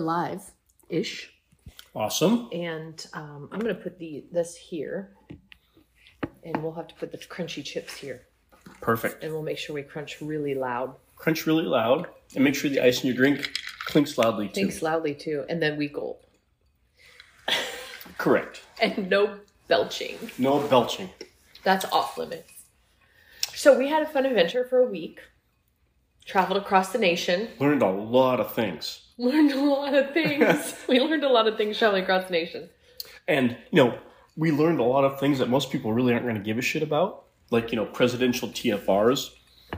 Live ish, Awesome. and um, I'm gonna put the this here, and we'll have to put the crunchy chips here, Perfect. and we'll make sure we crunch really loud. Crunch really loud and make sure the ice in your drink clinks loudly too. Thinks loudly too, and then we gulp, Correct. and no belching. No belching. That's off limits. So we had a fun adventure for a week. Traveled across the nation. Learned a lot of things. Learned a lot of things. we learned a lot of things traveling across the nation. And, you know, we learned a lot of things that most people really aren't going to give a shit about, like, you know, presidential TFRs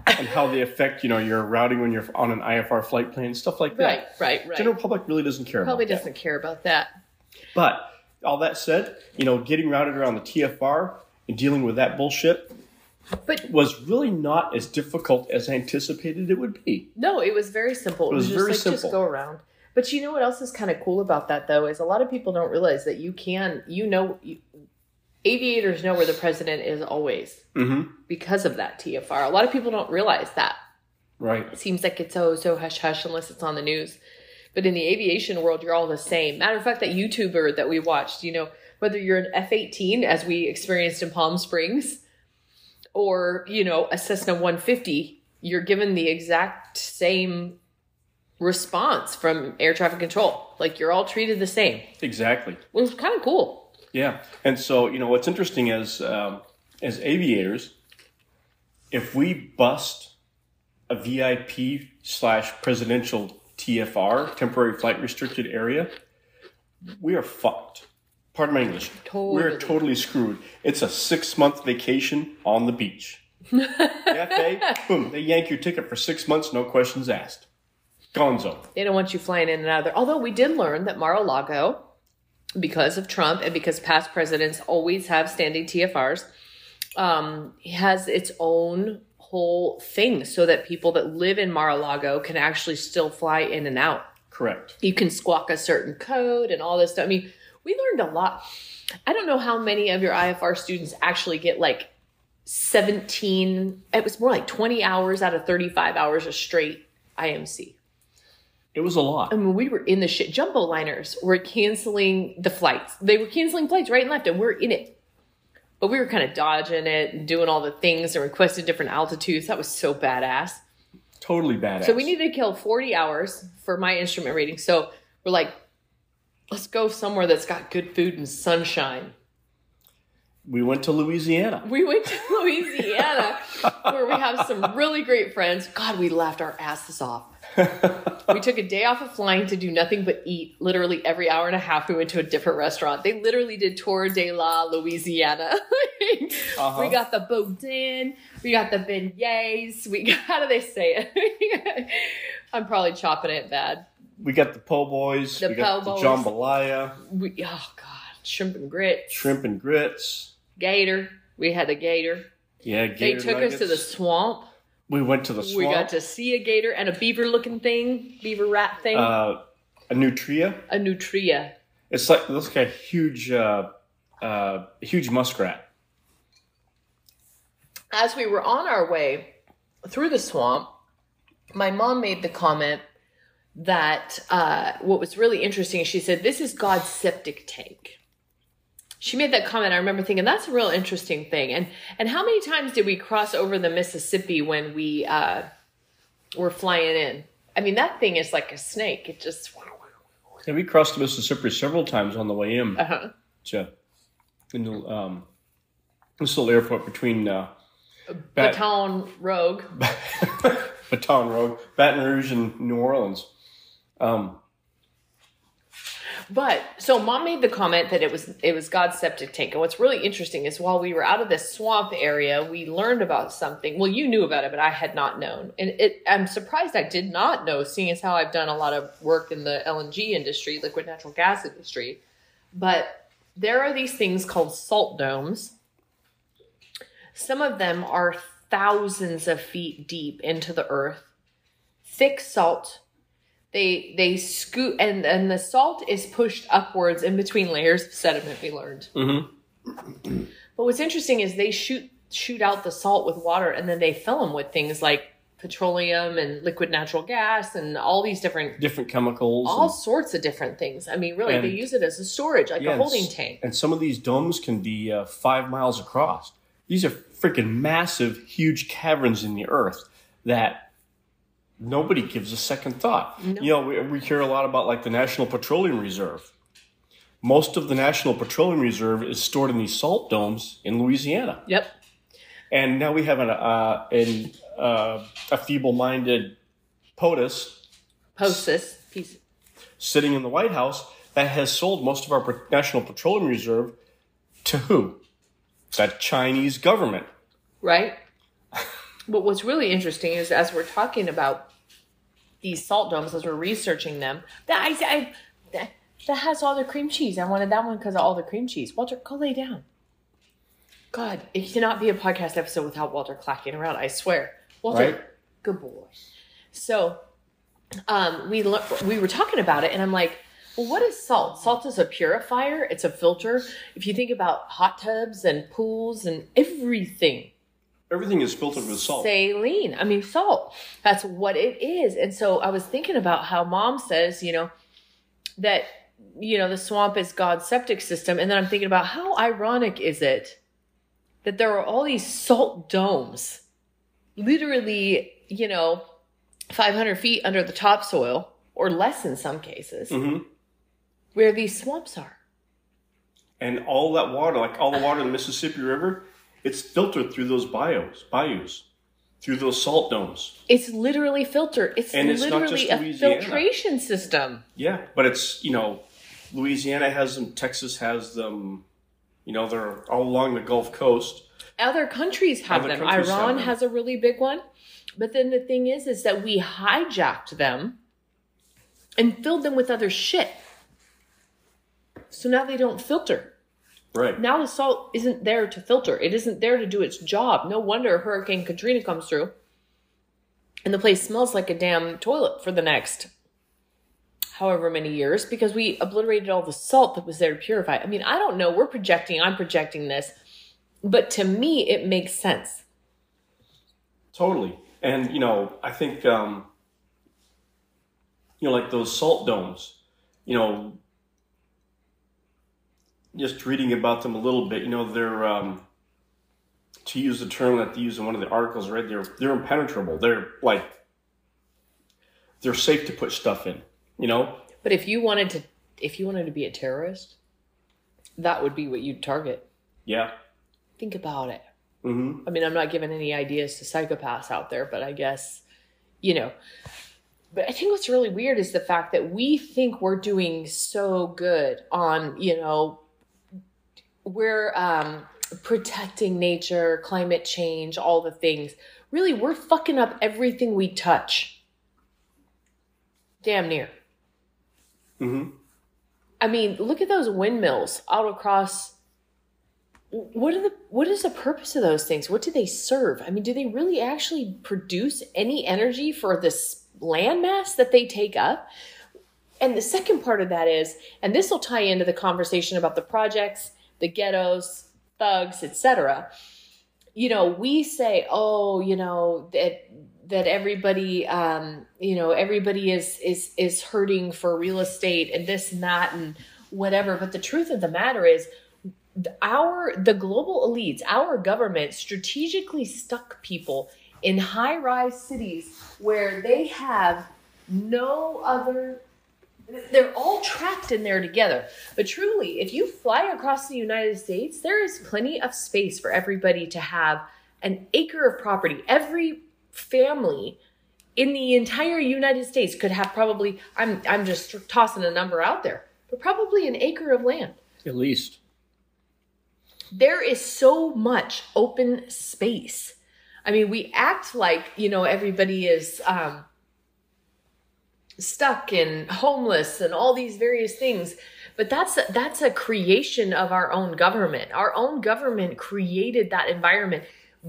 and how they affect, you know, your routing when you're on an IFR flight plan, stuff like that. Right, right, right. General public really doesn't care Probably doesn't care about that. But all that said, you know, getting routed around the TFR and dealing with that bullshit But it was really not as difficult as I anticipated it would be. no, it was very simple. It, It was, was just very like just go around. But you know what else is kind of cool about that though is a lot of people don't realize that you can you know you, aviators know where the president is always Mm-hmm. because of that TFR. A lot of people don't realize that. Right. It seems like it's so so hush hush unless it's on the news. But in the aviation world, you're all the same. Matter of fact, that YouTuber that we watched, you know, whether you're an F 18, as we experienced in Palm Springs, or, you know, a Cessna 150, you're given the exact same response from air traffic control. Like you're all treated the same. Exactly. It was kind of cool. Yeah. And so, you know, what's interesting is um, as aviators, if we bust a VIP slash presidential TFR, temporary flight restricted area, we are fucked. Pardon my English. Totally. We're totally screwed. It's a six month vacation on the beach. Boom, they yank your ticket for six months, no questions asked. Gonzo. They don't want you flying in and out of there. Although we did learn that Mar-a-Lago, because of Trump and because past presidents always have standing TFRs, um, has its own whole thing so that people that live in Mar-a-Lago can actually still fly in and out. Correct. You can squawk a certain code and all this stuff. I mean, we learned a lot. I don't know how many of your IFR students actually get like 17, it was more like 20 hours out of 35 hours of straight IMC. It was a lot. I mean, we were in the shit. Jumbo liners were canceling the flights. They were canceling flights right and left, and we're in it. But we were kind of dodging it and doing all the things and requested different altitudes. That was so badass. Totally badass. So we needed to kill 40 hours for my instrument rating. So we're like, let's go somewhere that's got good food and sunshine. we went to Louisiana. We went to Louisiana where we have some really great friends. God, we laughed our asses off. we took a day off of flying to do nothing but eat. Literally every hour and a half, we went to a different restaurant. They literally did Tour de la Louisiana. Uh-huh. We got the boudin, we got the beignets. We got, how do they say it? I'm probably chopping it bad. We got the po' boys. The we got po' the boys. jambalaya, We, oh God, shrimp and grits, shrimp and grits. gator. We had a gator. Yeah, They gator took us to the swamp. We went to the swamp. We got to see a gator and a beaver looking thing, beaver rat thing, uh, a nutria. a nutria. It's like it looks like a huge, uh, uh, huge muskrat. As we were on our way through the swamp, my mom made the comment that uh, what was really interesting, she said, This is God's septic tank. She made that comment. I remember thinking that's a real interesting thing. And and how many times did we cross over the Mississippi when we uh, were flying in? I mean, that thing is like a snake. It just And we crossed the Mississippi several times on the way in uh-huh. to in the, um, this little airport between uh, Bat- Baton Rogue. Baton Rouge, Baton Rouge, and New Orleans. Um, But so mom made the comment that it was it was God's septic tank. And what's really interesting is while we were out of this swamp area, we learned about something. Well, you knew about it, but I had not known. And it I'm surprised I did not know, seeing as how I've done a lot of work in the LNG industry, liquid natural gas industry. But there are these things called salt domes. Some of them are thousands of feet deep into the earth, thick salt they they scoot and and the salt is pushed upwards in between layers of sediment we learned Mm-hmm. but what's interesting is they shoot shoot out the salt with water and then they fill them with things like petroleum and liquid natural gas and all these different Different chemicals. all and- sorts of different things i mean really And- they use it as a storage like Yeah, a and holding s- tank And some of these domes can be uh, five miles across. These are freaking massive, huge caverns in the earth that nobody gives a second thought. No. You know, we, we hear a lot about like the National Petroleum Reserve. Most of the National Petroleum Reserve is stored in these salt domes in Louisiana. yep And now we have an, uh, an, uh, a feeble minded POTUS post this piece sitting in the White House that has sold most of our National Petroleum Reserve to who? The Chinese government. right? but what's really interesting is as we're talking about these salt domes, as we're researching them, that I, I that, that has all the cream cheese. I wanted that one because of all the cream cheese. Walter, go lay down. God, it cannot be a podcast episode without Walter clacking around. I swear, Walter, Right. good boy. So, um, we le- we were talking about it, and I'm like, well, what is salt? Salt is a purifier. It's a filter. If you think about hot tubs and pools and everything, Everything is filtered with salt. saline. I mean, salt. That's what it is. And so I was thinking about how mom says, you know, that, you know, the swamp is God's septic system. And then I'm thinking about how ironic is it that there are all these salt domes, literally, you know, 500 feet under the topsoil, or less in some cases, hmm where these swamps are. And all that water, like all the water in the Mississippi River, it's filtered through those bios, bayous, through those salt domes. It's literally filtered. It's, And it's not literally just a Louisiana. filtration system. Yeah, but it's you know, Louisiana has them, Texas has them. You know, they're all along the Gulf Coast. other countries have Other them. countries have Iran them. has a really big one. But then the thing is, is that we hijacked them and filled them with other shit. So now they don't filter. Right. Now the salt isn't there to filter. It isn't there to do its job. No wonder Hurricane Katrina comes through and the place smells like a damn toilet for the next however many years because we obliterated all the salt that was there to purify. I mean, I don't know. We're projecting, I'm projecting this, but to me, it makes sense. Totally. And, you know, I think, um, you know, like those salt domes, you know, just reading about them a little bit, you know, they're, um, to use the term that they use in one of the articles right? they're, they're impenetrable. They're like, they're safe to put stuff in, you know? But if you wanted to, if you wanted to be a terrorist, that would be what you'd target. Yeah. Think about it. hmm I mean, I'm not giving any ideas to psychopaths out there, but I guess, you know. But I think what's really weird is the fact that we think we're doing so good on, you know, we're um, protecting nature, climate change, all the things. Really, we're fucking up everything we touch. Damn near. hmm I mean, look at those windmills out across. What are the what is the purpose of those things? What do they serve? I mean, do they really actually produce any energy for this landmass that they take up? And the second part of that is, and this will tie into the conversation about the projects, the ghettos, thugs, etc. You know, we say, oh, you know that that everybody, um, you know, everybody is is is hurting for real estate and this and that and whatever. But the truth of the matter is, our the global elites, our government strategically stuck people in high rise cities where they have no other they're all trapped in there together. But truly, if you fly across the United States, there is plenty of space for everybody to have an acre of property. Every family in the entire United States could have probably I'm I'm just tossing a number out there. but probably an acre of land. At least. There is so much open space. I mean, we act like, you know, everybody is um, stuck and homeless and all these various things. But that's a, that's a creation of our own government. Our own government created that environment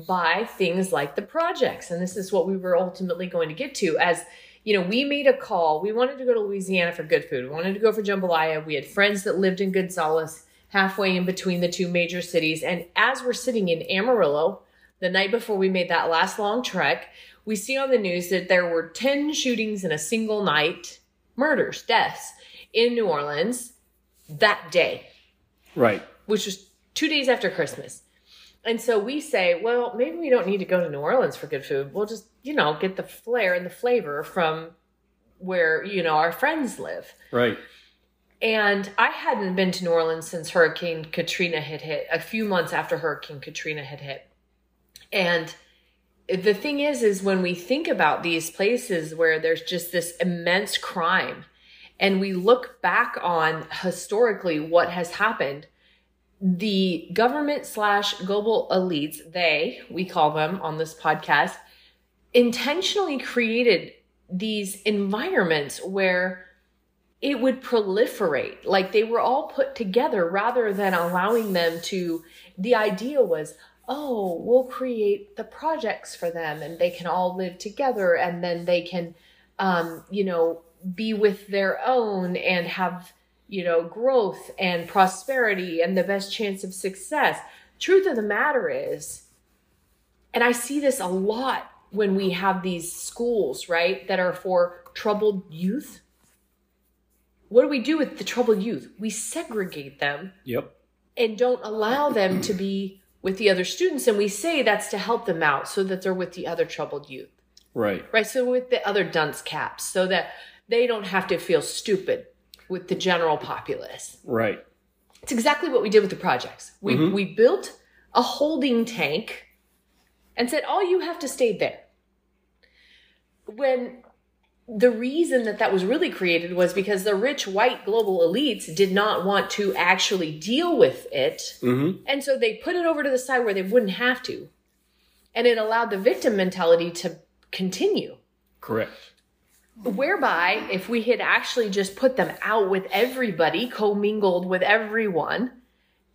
by things like the projects. And this is what we were ultimately going to get to as you know, we made a call. We wanted to go to Louisiana for good food. We wanted to go for jambalaya. We had friends that lived in Gonzales, halfway in between the two major cities. And as we're sitting in Amarillo, the night before we made that last long trek, we see on the news that there were 10 shootings in a single night, murders, deaths in New Orleans that day. Right. Which was two days after Christmas. And so we say, well, maybe we don't need to go to New Orleans for good food. We'll just, you know, get the flair and the flavor from where, you know, our friends live. Right. And I hadn't been to New Orleans since Hurricane Katrina had hit, a few months after Hurricane Katrina had hit. And the thing is, is when we think about these places where there's just this immense crime and we look back on historically what has happened, the government slash global elites, they, we call them on this podcast, intentionally created these environments where it would proliferate. Like they were all put together rather than allowing them to. The idea was, oh, we'll create the projects for them and they can all live together and then they can, um, you know, be with their own and have, you know, growth and prosperity and the best chance of success. Truth of the matter is, and I see this a lot when we have these schools, right, that are for troubled youth. What do we do with the troubled youth? We segregate them. Yep. And don't allow them to be with the other students. And we say that's to help them out so that they're with the other troubled youth. Right. Right. So with the other dunce caps, so that they don't have to feel stupid with the general populace. Right. It's exactly what we did with the projects. We mm-hmm. we built a holding tank and said all you have to stay there. When the reason that that was really created was because the rich white global elites did not want to actually deal with it. Mm-hmm. And so they put it over to the side where they wouldn't have to. And it allowed the victim mentality to continue. Correct. Whereby, if we had actually just put them out with everybody, commingled with everyone,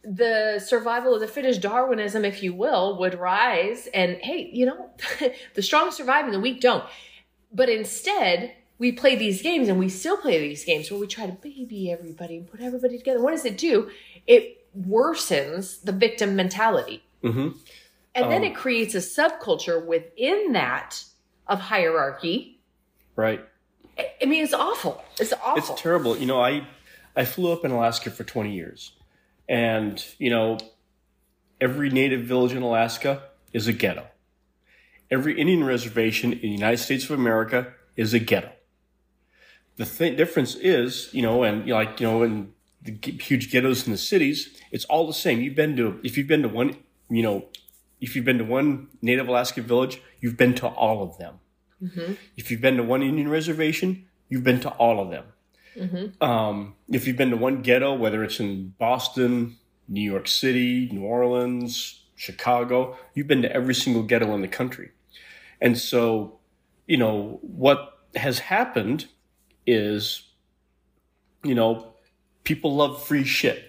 the survival of the fittest Darwinism, if you will, would rise. And hey, you know, the strong survive and the weak don't. But instead, we play these games and we still play these games where we try to baby everybody and put everybody together. What does it do? It worsens the victim mentality. Mm-hmm. And um, then it creates a subculture within that of hierarchy. Right. I mean, it's awful. It's awful. It's terrible. You know, I I flew up in Alaska for 20 years. And, you know, every native village in Alaska is a ghetto. Every Indian reservation in the United States of America is a ghetto. The th- difference is, you know, and you know, like, you know, in the huge ghettos in the cities, it's all the same. You've been to, if you've been to one, you know, if you've been to one Native Alaska village, you've been to all of them. Mm-hmm. If you've been to one Indian reservation, you've been to all of them. Mm-hmm. Um, if you've been to one ghetto, whether it's in Boston, New York City, New Orleans, Chicago, you've been to every single ghetto in the country. And so, you know, what has happened is, you know, people love free shit.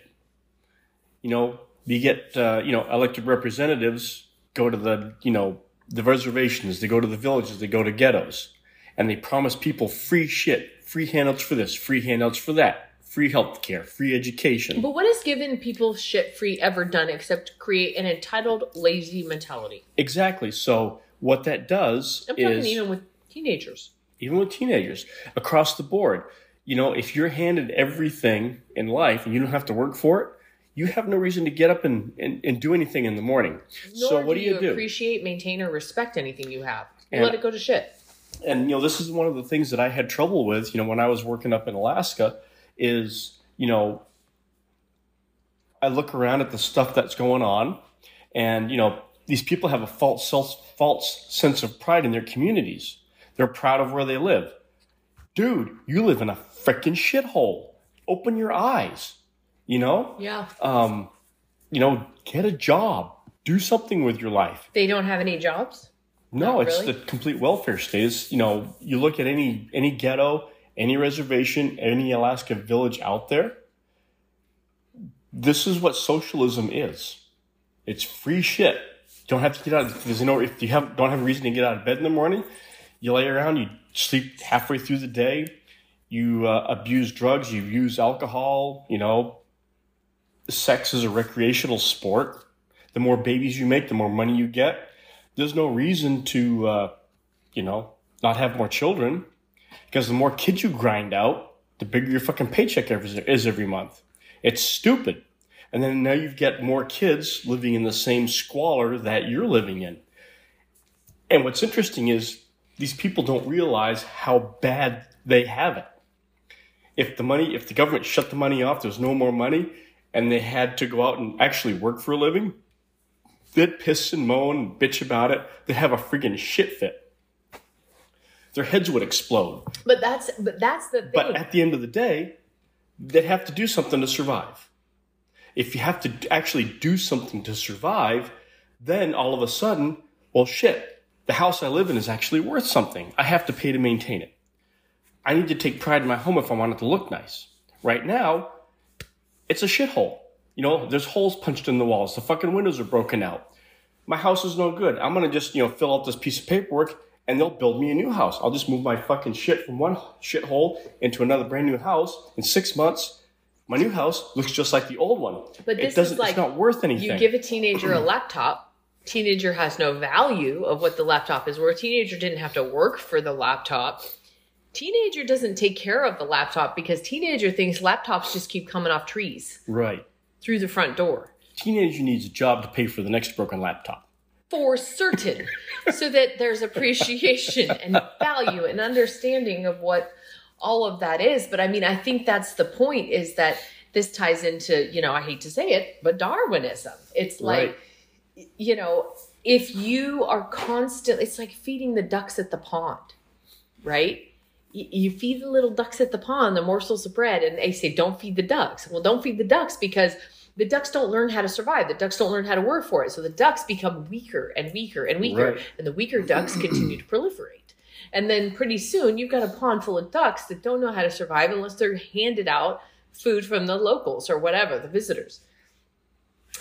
You know, you get, uh, you know, elected representatives go to the, you know, the reservations, they go to the villages, they go to ghettos, and they promise people free shit, free handouts for this, free handouts for that, free health care, free education. But what has given people shit free ever done except create an entitled, lazy mentality? Exactly. So, what that does I'm is even with teenagers. even with teenagers across the board. You know, if you're handed everything in life and you don't have to work for it, you have no reason to get up and, and, and do anything in the morning. Nor so what do do you, do? appreciate, maintain, or respect anything you have. You And- let it go to shit. and you know this is one of the things that i had trouble with you know when i was working up in alaska is you know i look around at the stuff that's going on and you know these people have a false self, false sense of pride in their communities they're proud of where they live dude you live in a freaking shithole open your eyes. You know, Yeah. um, you know, get a job, do something with your life. They don't have any jobs? No, Not it's really? the complete welfare state. It's, you know, you look at any any ghetto, any reservation, any Alaska village out there. This is what socialism is. It's free shit. Don't have to get out. There's no if you have don't have a reason to get out of bed in the morning. You lay around. You sleep halfway through the day. You uh, abuse drugs. You use alcohol. You know, sex is a recreational sport. The more babies you make, the more money you get there's no reason to, uh, you know, not have more children because the more kids you grind out, the bigger your fucking paycheck is every month. It's stupid. And then now you've got more kids living in the same squalor that you're living in. And what's interesting is these people don't realize how bad they have it. If the money, if the government shut the money off, there's no more money, and they had to go out and actually work for a living, they'd piss and moan and bitch about it. They'd have a friggin' shit fit. Their heads would explode. But that's but that's the thing. But at the end of the day, they'd have to do something to survive. If you have to actually do something to survive, then all of a sudden, well, shit, the house I live in is actually worth something. I have to pay to maintain it. I need to take pride in my home if I want it to look nice. Right now, it's a shithole. You know, there's holes punched in the walls. The fucking windows are broken out. My house is no good. I'm gonna just, you know, fill out this piece of paperwork and they'll build me a new house. I'll just move my fucking shit from one shithole into another brand new house. In six months, my new house looks just like the old one. But this is doesn't, like it's not worth anything. You give a teenager a laptop. Teenager has no value of what the laptop is worth. Teenager didn't have to work for the laptop. Teenager doesn't take care of the laptop because teenager thinks laptops just keep coming off trees right. through the front door. Teenager needs a job to pay for the next broken laptop. For certain. so that there's appreciation and value and understanding of what all of that is. But I mean, I think that's the point is that this ties into, you know, I hate to say it, but Darwinism. It's like, Right. you know, if you are constant, it's like feeding the ducks at the pond, right? You feed the little ducks at the pond the morsels of bread, and they say, don't feed the ducks. Well, don't feed the ducks because the ducks don't learn how to survive. The ducks don't learn how to work for it. So the ducks become weaker and weaker and weaker, Right. and the weaker ducks continue to proliferate. And then pretty soon, you've got a pond full of ducks that don't know how to survive unless they're handed out food from the locals or whatever, the visitors.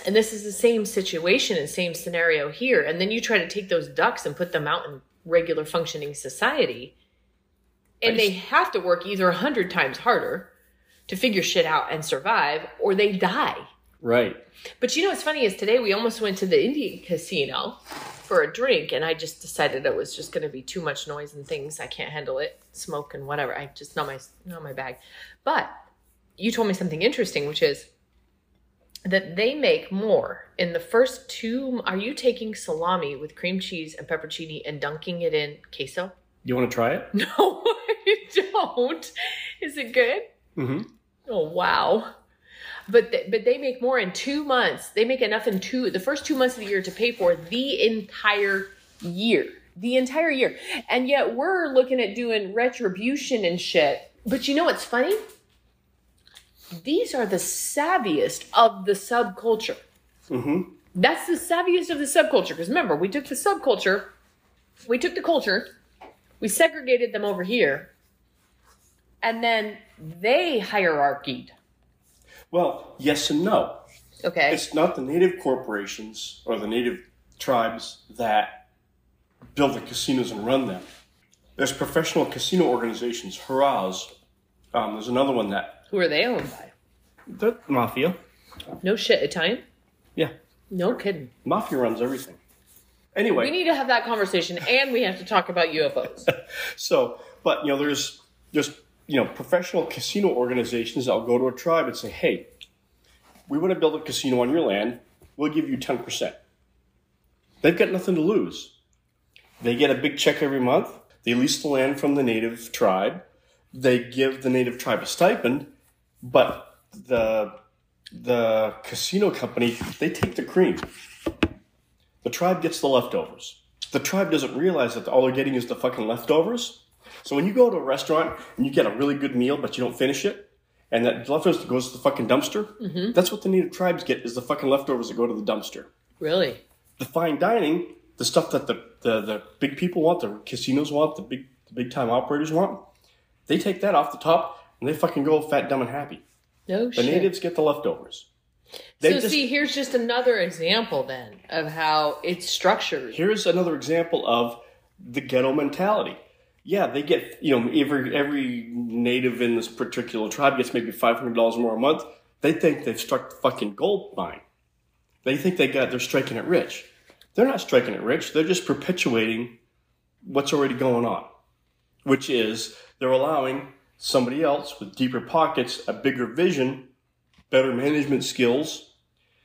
And this is the same situation and same scenario here. And then you try to take those ducks and put them out in regular functioning society. And they have to work either a hundred times harder to figure shit out and survive, or they die. Right. But you know what's funny is today we almost went to the Indian casino for a drink, and I just decided it was just going to be too much noise and things. I can't handle it, smoke and whatever. I just not my not my bag. But you told me something interesting, which is that they make more in the first two. Are you taking salami with cream cheese and pepperoni and dunking it in queso? You want to try it? No, I don't. Is it good? Mm-hmm. Oh wow. But th- but they make more in two months. They make enough in two the first two months of the year to pay for the entire year. The entire year. And yet we're looking at doing retribution and shit. But you know what's funny? These are the savviest of the subculture. Mm-hmm. That's the savviest of the subculture. Because remember, we took the subculture, we took the culture, we segregated them over here, and then they hierarchied. Well, yes and no. Okay. It's not the native corporations or the native tribes that build the casinos and run them. There's professional casino organizations, Harrah's. Um, there's another one that Who are they owned by? the mafia. No shit, Italian? Yeah, No kidding. mafia runs everything. Anyway. We need to have that conversation, and we have to talk about UFOs. so but you know, there's there's you know professional casino organizations that'll go to a tribe and say, "Hey, we want to build a casino on your land. We'll give you ten percent." They've got nothing to lose. They get a big check every month. They lease the land from the native tribe. They give the native tribe a stipend, but the the casino company they take the cream. The tribe gets the leftovers. The tribe doesn't realize that all they're getting is the fucking leftovers. So when you go to a restaurant and you get a really good meal but you don't finish it, and that leftovers goes to the fucking dumpster. Mm-hmm. That's what the native tribes get is the fucking leftovers that go to the dumpster. Really? The fine dining, the stuff that the, the, the big people want, the casinos want, the big the big time operators want, they take that off the top and they fucking go fat, dumb, and happy. No The shit. The natives get the leftovers. They so just see, here's just another example then of how it's structured. here's another example of the ghetto mentality. Yeah, they get you know every every native in this particular tribe gets maybe five hundred dollars more a month. They think they've struck the fucking gold mine. They think they got they're striking it rich. They're not striking it rich. They're just perpetuating what's already going on, which is they're allowing somebody else with deeper pockets, a bigger vision, better management skills.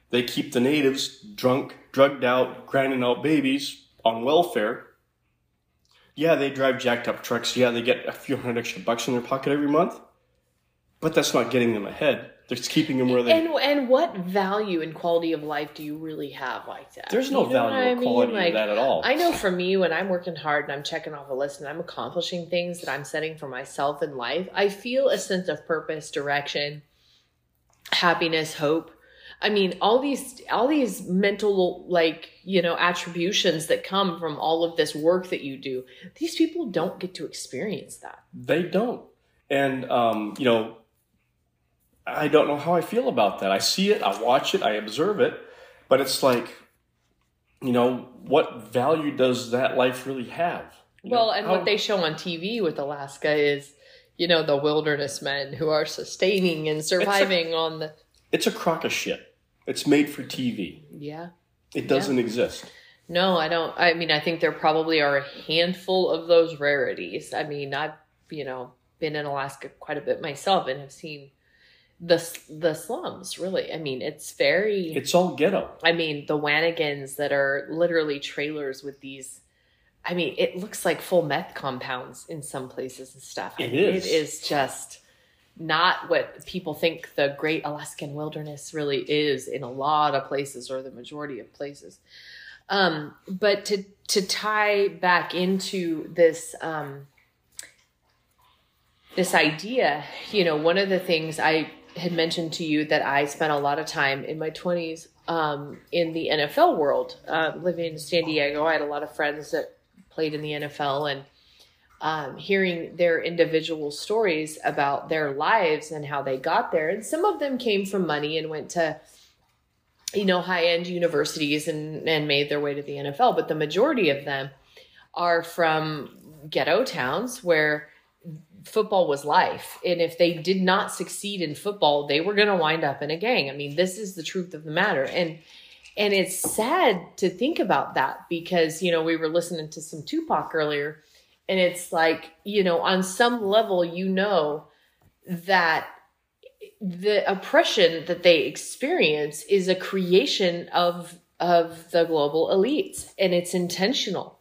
They keep the natives drunk, drugged out, grinding out babies on welfare. Yeah, they drive jacked up trucks. Yeah, they get a few hundred extra bucks in their pocket every month. But that's not getting them ahead. They're keeping them where they. And and what value and quality of life do you really have like that? There's no You know value or quality Like, of that at all. I know for me, when I'm working hard and I'm checking off a list and I'm accomplishing things that I'm setting for myself in life, I feel a sense of purpose, direction, happiness, hope. I mean, all these all these mental like, you know, attributions that come from all of this work that you do. These people don't get to experience that. They don't. And, um, you know, I don't know how I feel about that. I see it, I watch it, I observe it, but it's like, you know, what value does that life really have? You know, Well, and how- what they show on TV with Alaska is, you know, the wilderness men who are sustaining and surviving on the. It's a crock of shit. It's made for TV. Yeah. It doesn't exist. No, I don't. I mean, I think there probably are a handful of those rarities. I mean, I've, you know, been in Alaska quite a bit myself and have seen the the slums. Really, I mean, it's very. It's all ghetto. I mean, the Wanigans that are literally trailers with these. I mean, it looks like full meth compounds in some places and stuff. I It mean, is. It is just not what people think the great Alaskan wilderness really is in a lot of places or the majority of places. Um, but to to tie back into this um, this idea, you know, one of the things I had mentioned to you that I spent a lot of time in my twenties um, in the NFL world, uh, living in San Diego. I had a lot of friends that played in the NFL and um, hearing their individual stories about their lives and how they got there. And some of them came from money and went to, you know, high end universities and, and made their way to the NFL. But the majority of them are from ghetto towns where football was life. And if they did not succeed in football, they were going to wind up in a gang. I mean, this is the truth of the matter. And and it's sad to think about that because, you know, we were listening to some Tupac earlier and it's like, you know, on some level you know that the oppression that they experience is a creation of of the global elites and it's intentional.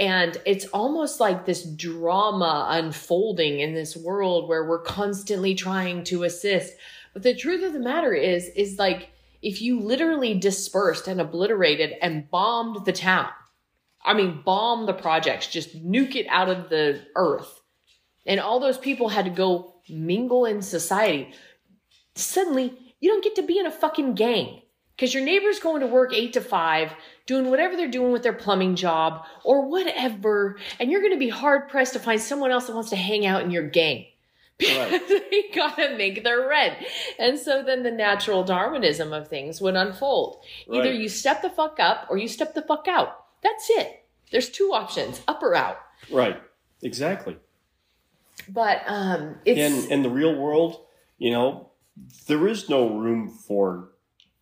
And it's almost like this drama unfolding in this world where we're constantly trying to assist. But the truth of the matter is is like if you literally dispersed and obliterated and bombed the town i mean bomb the projects just nuke it out of the earth and all those people had to go mingle in society suddenly you don't get to be in a fucking gang because your neighbor's going to work eight to five, doing whatever they're doing with their plumbing job or whatever, and you're going to be hard pressed to find someone else that wants to hang out in your gang. Because they gotta make their rent. And so then the natural Darwinism of things would unfold. Either Right. you step the fuck up or you step the fuck out. That's it. There's two options, up or out. Right. Exactly. But um it's In in the real world, you know, there is no room for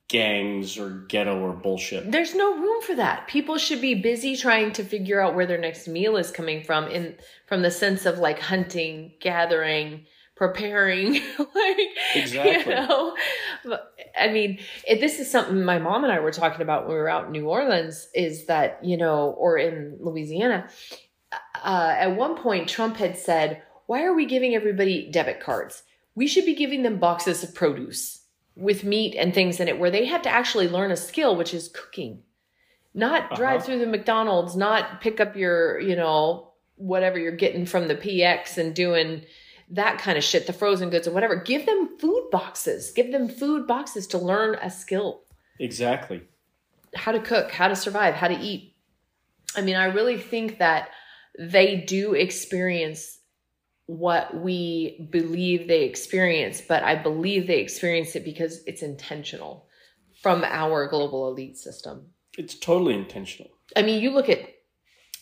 gangs or ghetto or bullshit. There's no room for that. People should be busy trying to figure out where their next meal is coming from in from the sense of like hunting, gathering, preparing like Exactly. you know. I mean, this is something my mom and I were talking about when we were out in New Orleans is that, you know, or in Louisiana. Uh, at one point Trump had said, "Why are we giving everybody debit cards? We should be giving them boxes of produce." with meat and things in it where they have to actually learn a skill which is cooking not drive Uh-huh. through the mcdonald's not pick up your you know whatever you're getting from the px and doing that kind of shit, the frozen goods or whatever. Give them food boxes. Give them food boxes to learn a skill. Exactly. How to cook, how to survive, how to eat. I mean, I really think that they do experience what we believe they experience, but I believe they experience it because it's intentional from our global elite system. It's totally intentional. I mean, you look at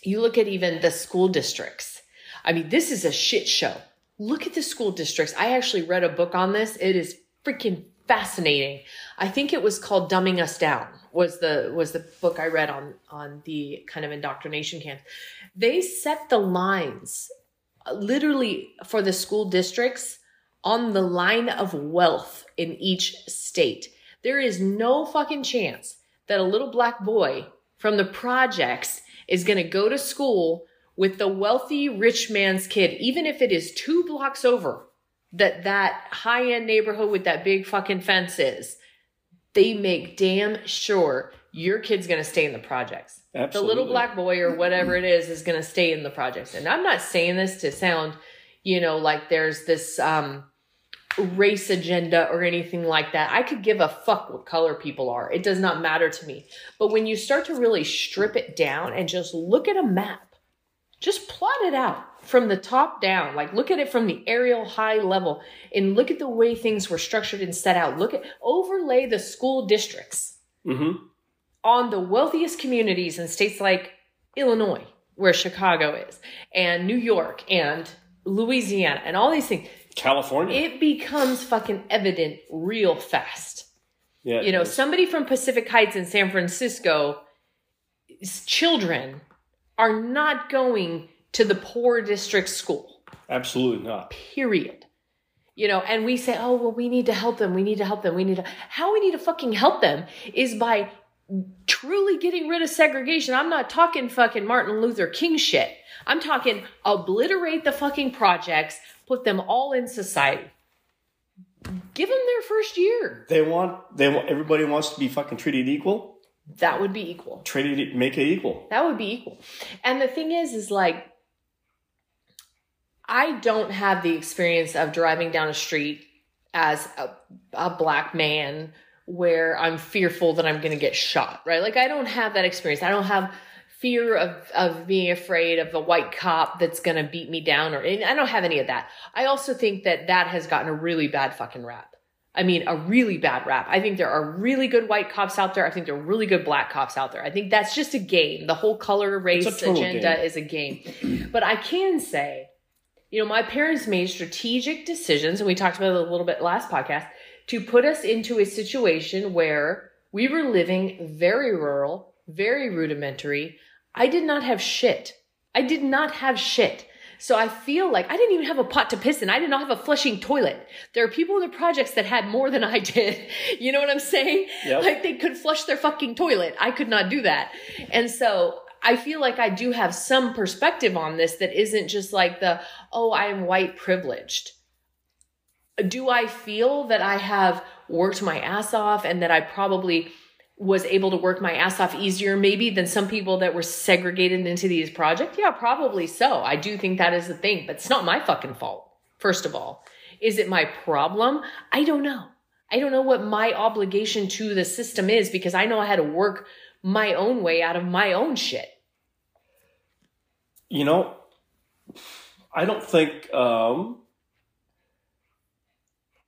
you look at even the school districts. I mean, this is a shit show. Look at the school districts. I actually read a book on this. It is freaking fascinating. I think it was called Dumbing Us Down was the was the book I read on on the kind of indoctrination camp. They set the lines uh, literally for the school districts on the line of wealth in each state. There is no fucking chance that a little black boy from the projects is going to go to school with the wealthy rich man's kid, even if it is two blocks over that that high end neighborhood with that big fucking fence is. They make damn sure your kid's going to stay in the projects. Absolutely. The little black boy or whatever it is is going to stay in the projects. And I'm not saying this to sound, you know, like there's this um race agenda or anything like that. I could give a fuck what color people are. It does not matter to me. But when you start to really strip it down and just look at a map, just plot it out from the top down. Like look at it from the aerial high level and look at the way things were structured and set out. Look at overlay the school districts Mm-hmm. on the wealthiest communities in states like Illinois, where Chicago is, and New York and Louisiana and all these things. California. It becomes fucking evident real fast. yeah. You know, somebody from Pacific Heights in San Francisco, children are not going to the poor district school absolutely not. period. You know, and we say, oh, well, we need to help them. We need to help them. We need to, how we need to fucking help them is by truly getting rid of segregation. I'm not talking fucking Martin Luther King shit. I'm talking obliterate the fucking projects, put them all in society. Give them their first year. They want. They want. Everybody wants to be fucking treated equal. That would be equal. Treated. Make it equal. That would be equal. And the thing is, is like, I don't have the experience of driving down a street as a, a black man where I'm fearful that I'm going to get shot, right? Like, I don't have that experience. I don't have fear of, of being afraid of a white cop that's going to beat me down or I don't have any of that. I also think that that has gotten a really bad fucking rap. I mean, a really bad rap. I think there are really good white cops out there. I think there are really good black cops out there. I think that's just a game. The whole color race It's a total agenda game. is a game. But I can say, you know, my parents made strategic decisions, and we talked about it a little bit last podcast, to put us into a situation where we were living very rural, very rudimentary. I did not have shit. I did not have shit. So I feel like I didn't even have a pot to piss in. I did not have a flushing toilet. There are people in the projects that had more than I did. You know what I'm saying? Yep. Like they could flush their fucking toilet. I could not do that. And so I feel like I do have some perspective on this that isn't just like the, oh, I'm white privileged. Do I feel that I have worked my ass off and that I probably was able to work my ass off easier maybe than some people that were segregated into these projects? Yeah, probably so. I do think that is the thing, but it's not my fucking fault. First of all, is it my problem? I don't know. I don't know what my obligation to the system is because I know how to work my own way out of my own shit. You know, I don't think um,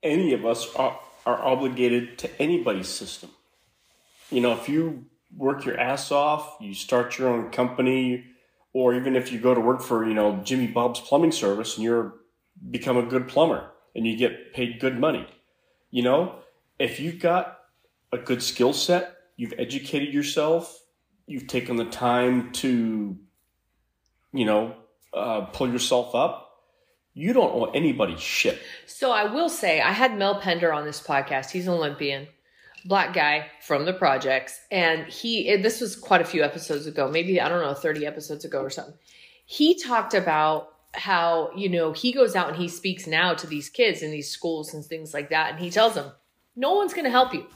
any of us are, are obligated to anybody's system. You know, if you work your ass off, you start your own company, or even if you go to work for, you know, Jimmy Bob's plumbing service and you're become a good plumber and you get paid good money. You know, if you've got a good skill set, you've educated yourself, you've taken the time to you know, uh, pull yourself up, you don't owe anybody shit. So I will say, I had Mel Pender on this podcast. He's an Olympian, black guy from the projects, and he. This was quite a few episodes ago, maybe I don't know, thirty episodes ago or something. He talked about how you know he goes out and he speaks now to these kids in these schools and things like that, and he tells them, "No one's going to help you.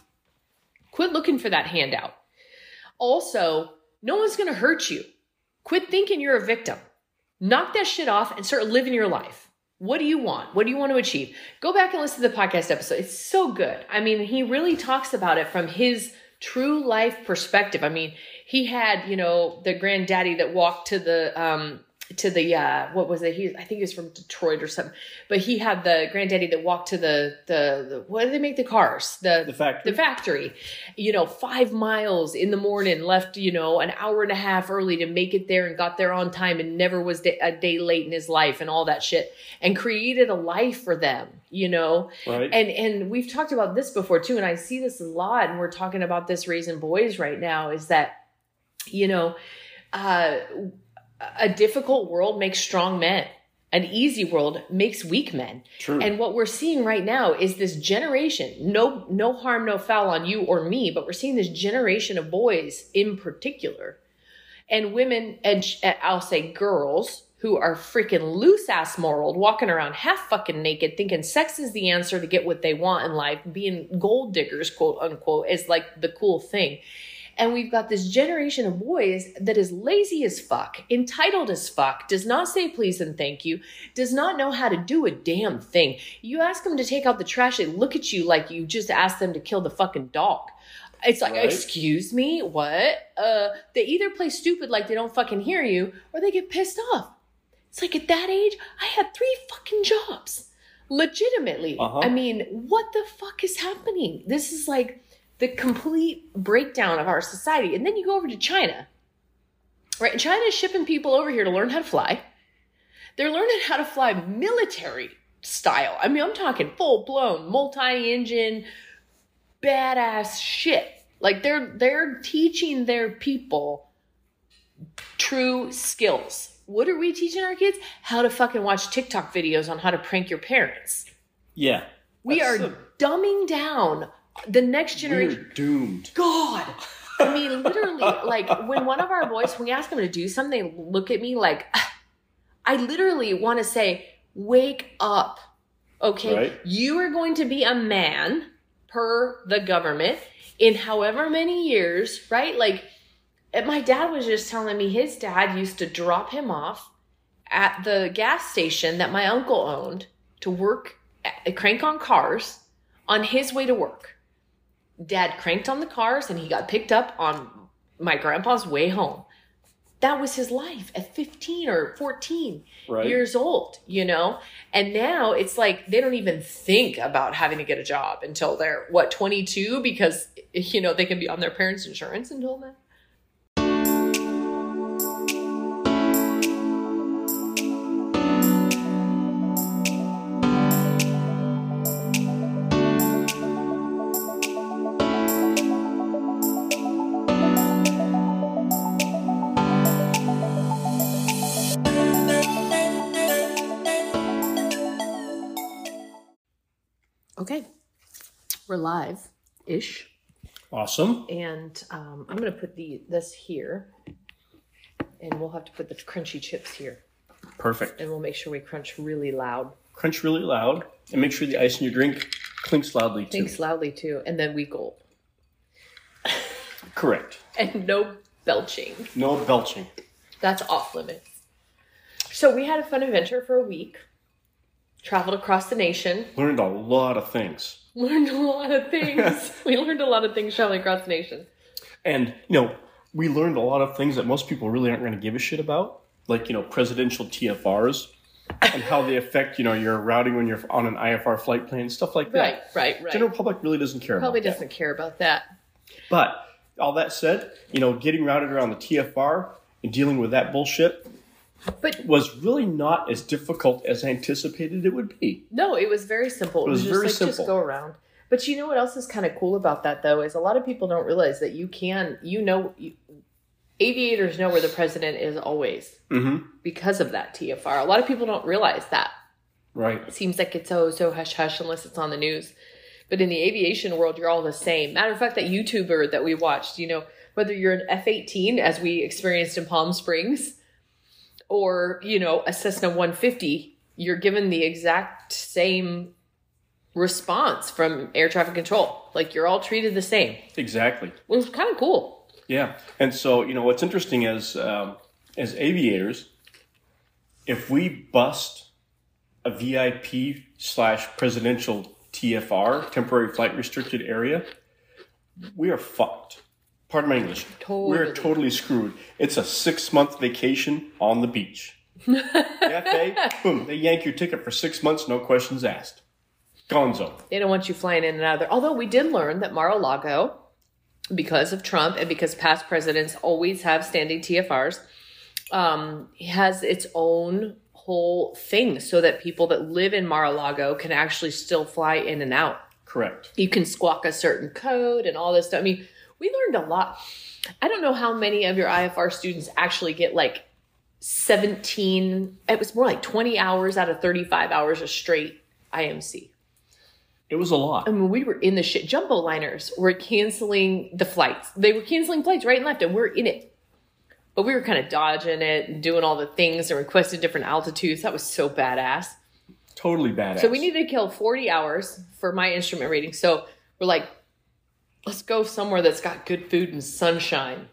Quit looking for that handout. Also, no one's going to hurt you. Quit thinking you're a victim." knock that shit off and start living your life. What do you want? What do you want to achieve? Go back and listen to the podcast episode. It's so good. I mean, he really talks about it from his true life perspective. I mean, he had, you know, the granddaddy that walked to the um to the uh what was it? He I think he was from Detroit or something. But he had the granddaddy that walked to the the, the what do they make the cars? The The factory. the factory. You know, five miles in the morning, left, you know, an hour and a half early to make it there and got there on time and never was a day late in his life and all that shit and created a life for them, you know? right? And and we've talked about this before too, and I see this a lot, and we're talking about this raising boys right now, is that, you know, uh a difficult world makes strong men. An easy world makes weak men. True. And what we're seeing right now is this generation, no no harm, no foul on you or me, but we're seeing this generation of boys in particular and women and I'll say girls who are freaking loose ass moral, walking around half fucking naked, thinking sex is the answer to get what they want in life, being gold diggers, quote unquote, is like the cool thing. And we've got this generation of boys that is lazy as fuck, entitled as fuck, does not say please and thank you, does not know how to do a damn thing. You ask them to take out the trash, they look at you like you just asked them to kill the fucking dog. It's like, Right. excuse me, what? Uh, they either play stupid like they don't fucking hear you, or they get pissed off. It's like at that age, I had three fucking jobs. Legitimately. Uh-huh. I mean, what the fuck is happening? This is like the complete breakdown of our society. And then you go over to China. Right? And China is shipping people over here to learn how to fly. They're learning how to fly military style. I mean, I'm talking full blown, multi engine, badass shit. Like they're they're teaching their people true skills. What are we teaching our kids? How to fucking watch TikTok videos on how to prank your parents. yeah. We are a- dumbing down the next generation. We're doomed. God. I mean, literally, like when one of our boys, when we ask them to do something, they look at me like, I literally want to say, wake up. Okay. Right. You are going to be a man per the government in however many years, right? Like, my dad was just telling me his dad used to drop him off at the gas station that my uncle owned to work, at, crank on cars on his way to work. Dad cranked on the cars and he got picked up on my grandpa's way home. That was his life at 15 or 14 Right. years old, you know? And now it's like they don't even think about having to get a job until they're, what, 22? Because, you know, they can be on their parents' insurance until then. We're live ish. awesome. And um, I'm going to put the this here. And we'll have to put the crunchy chips here. Perfect. And we'll make sure we crunch really loud. Crunch really loud and make sure the ice in your drink clinks loudly too. Clinks loudly too. And then we gulp. Correct. And no belching. No belching. That's off limits. So we had a fun adventure for a week. Traveled across the nation. Learned a lot of things. Learned a lot of things. we learned a lot of things traveling across the nation. And, you know, we learned a lot of things that most people really aren't going to give a shit about, like, you know, presidential TFRs and how they affect, you know, your routing when you're on an IFR flight plan, stuff like that. right, right. right. General public really doesn't care Probably about that. doesn't care about that. But all that said, you know, getting routed around the TFR and dealing with that bullshit But was really not as difficult as I anticipated it would be. No, it was very simple. It, It was, was just very like just go around. But you know what else is kind of cool about that though is a lot of people don't realize that you can you know you, aviators know where the president is always Mm-hmm. because of that TFR. A lot of people don't realize that. Right. It seems like it's oh so hush hush unless it's on the news. But in the aviation world, you're all the same. Matter of fact, that YouTuber that we watched, you know, whether you're an F 18, as we experienced in Palm Springs, or, you know, a Cessna 150, you're given the exact same response from air traffic control. Like you're all treated the same. Exactly. It was kind of cool. Yeah. And so, you know, what's interesting is, um, as aviators, if we bust a VIP slash presidential TFR, temporary flight restricted area, we are fucked. Pardon my English. We're Totally. totally screwed. It's a six month vacation on the beach. FA, boom, they yank your ticket for six months, no questions asked. Gonzo. They don't want you flying in and out of there. Although we did learn that Mar-a-Lago, because of Trump and because past presidents always have standing TFRs, um, has its own whole thing so that people that live in Mar-a-Lago can actually still fly in and out. Correct. You can squawk a certain code and all this stuff. I mean, we learned a lot. I don't know how many of your IFR students actually get like 17, it was more like 20 hours out of 35 hours of straight IMC. It was a lot. I mean, we were in the shit. Jumbo liners were canceling the flights. They were canceling flights right and left, and we're in it. But we were kind of dodging it and doing all the things and requesting different altitudes. That was so badass. Totally badass. So we needed to kill 40 hours for my instrument rating. So we're like, let's go somewhere that's got good food and sunshine.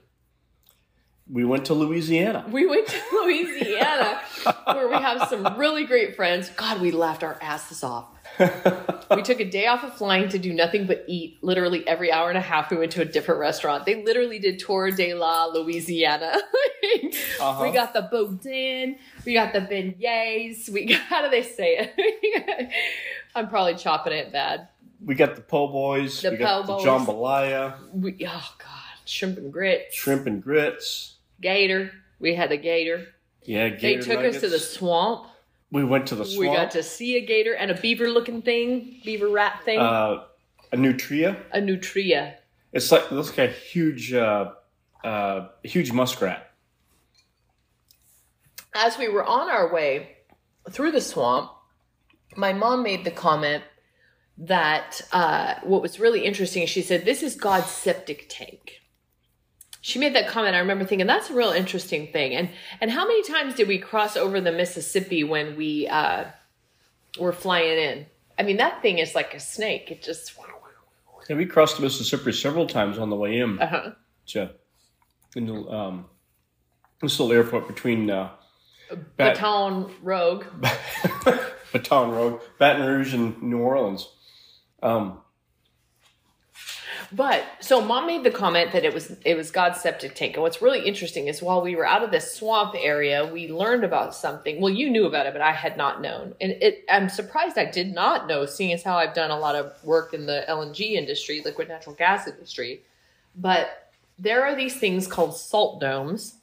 we went to Louisiana. We went to Louisiana where we have some really great friends. God, we laughed our asses off. we took a day off of flying to do nothing but eat. Literally every hour and a half, we went to a different restaurant. They literally did Tour de la Louisiana. Uh-huh. We got the boudin, we got the beignets. We got, how do they say it? I'm probably chopping it bad. We got the po' boys. The we got po' the boys. jambalaya, We, oh God, shrimp and grits, shrimp and grits. gator. We had a gator. Yeah, They gator took us to the swamp. We went to the swamp. We got to see a gator and a beaver looking thing, beaver rat thing, uh, a nutria. a nutria. It's like it looks like a huge, uh, uh, huge muskrat. As we were on our way through the swamp, my mom made the comment that uh, what was really interesting, she said, This is God's septic tank. She made that comment. I remember thinking that's a real interesting thing. And and how many times did we cross over the Mississippi when we uh, were flying in? I mean, that thing is like a snake. It just Yeah, we crossed the Mississippi several times on the way in uh-huh. to in the, um, this little airport between uh, Bat- Baton Rogue. Baton Rouge, Baton Rouge, and New Orleans. Um, But so mom made the comment that it was it was God's septic tank. And what's really interesting is while we were out of this swamp area, we learned about something. Well, you knew about it, but I had not known. And it I'm surprised I did not know, seeing as how I've done a lot of work in the LNG industry, liquid natural gas industry. But there are these things called salt domes.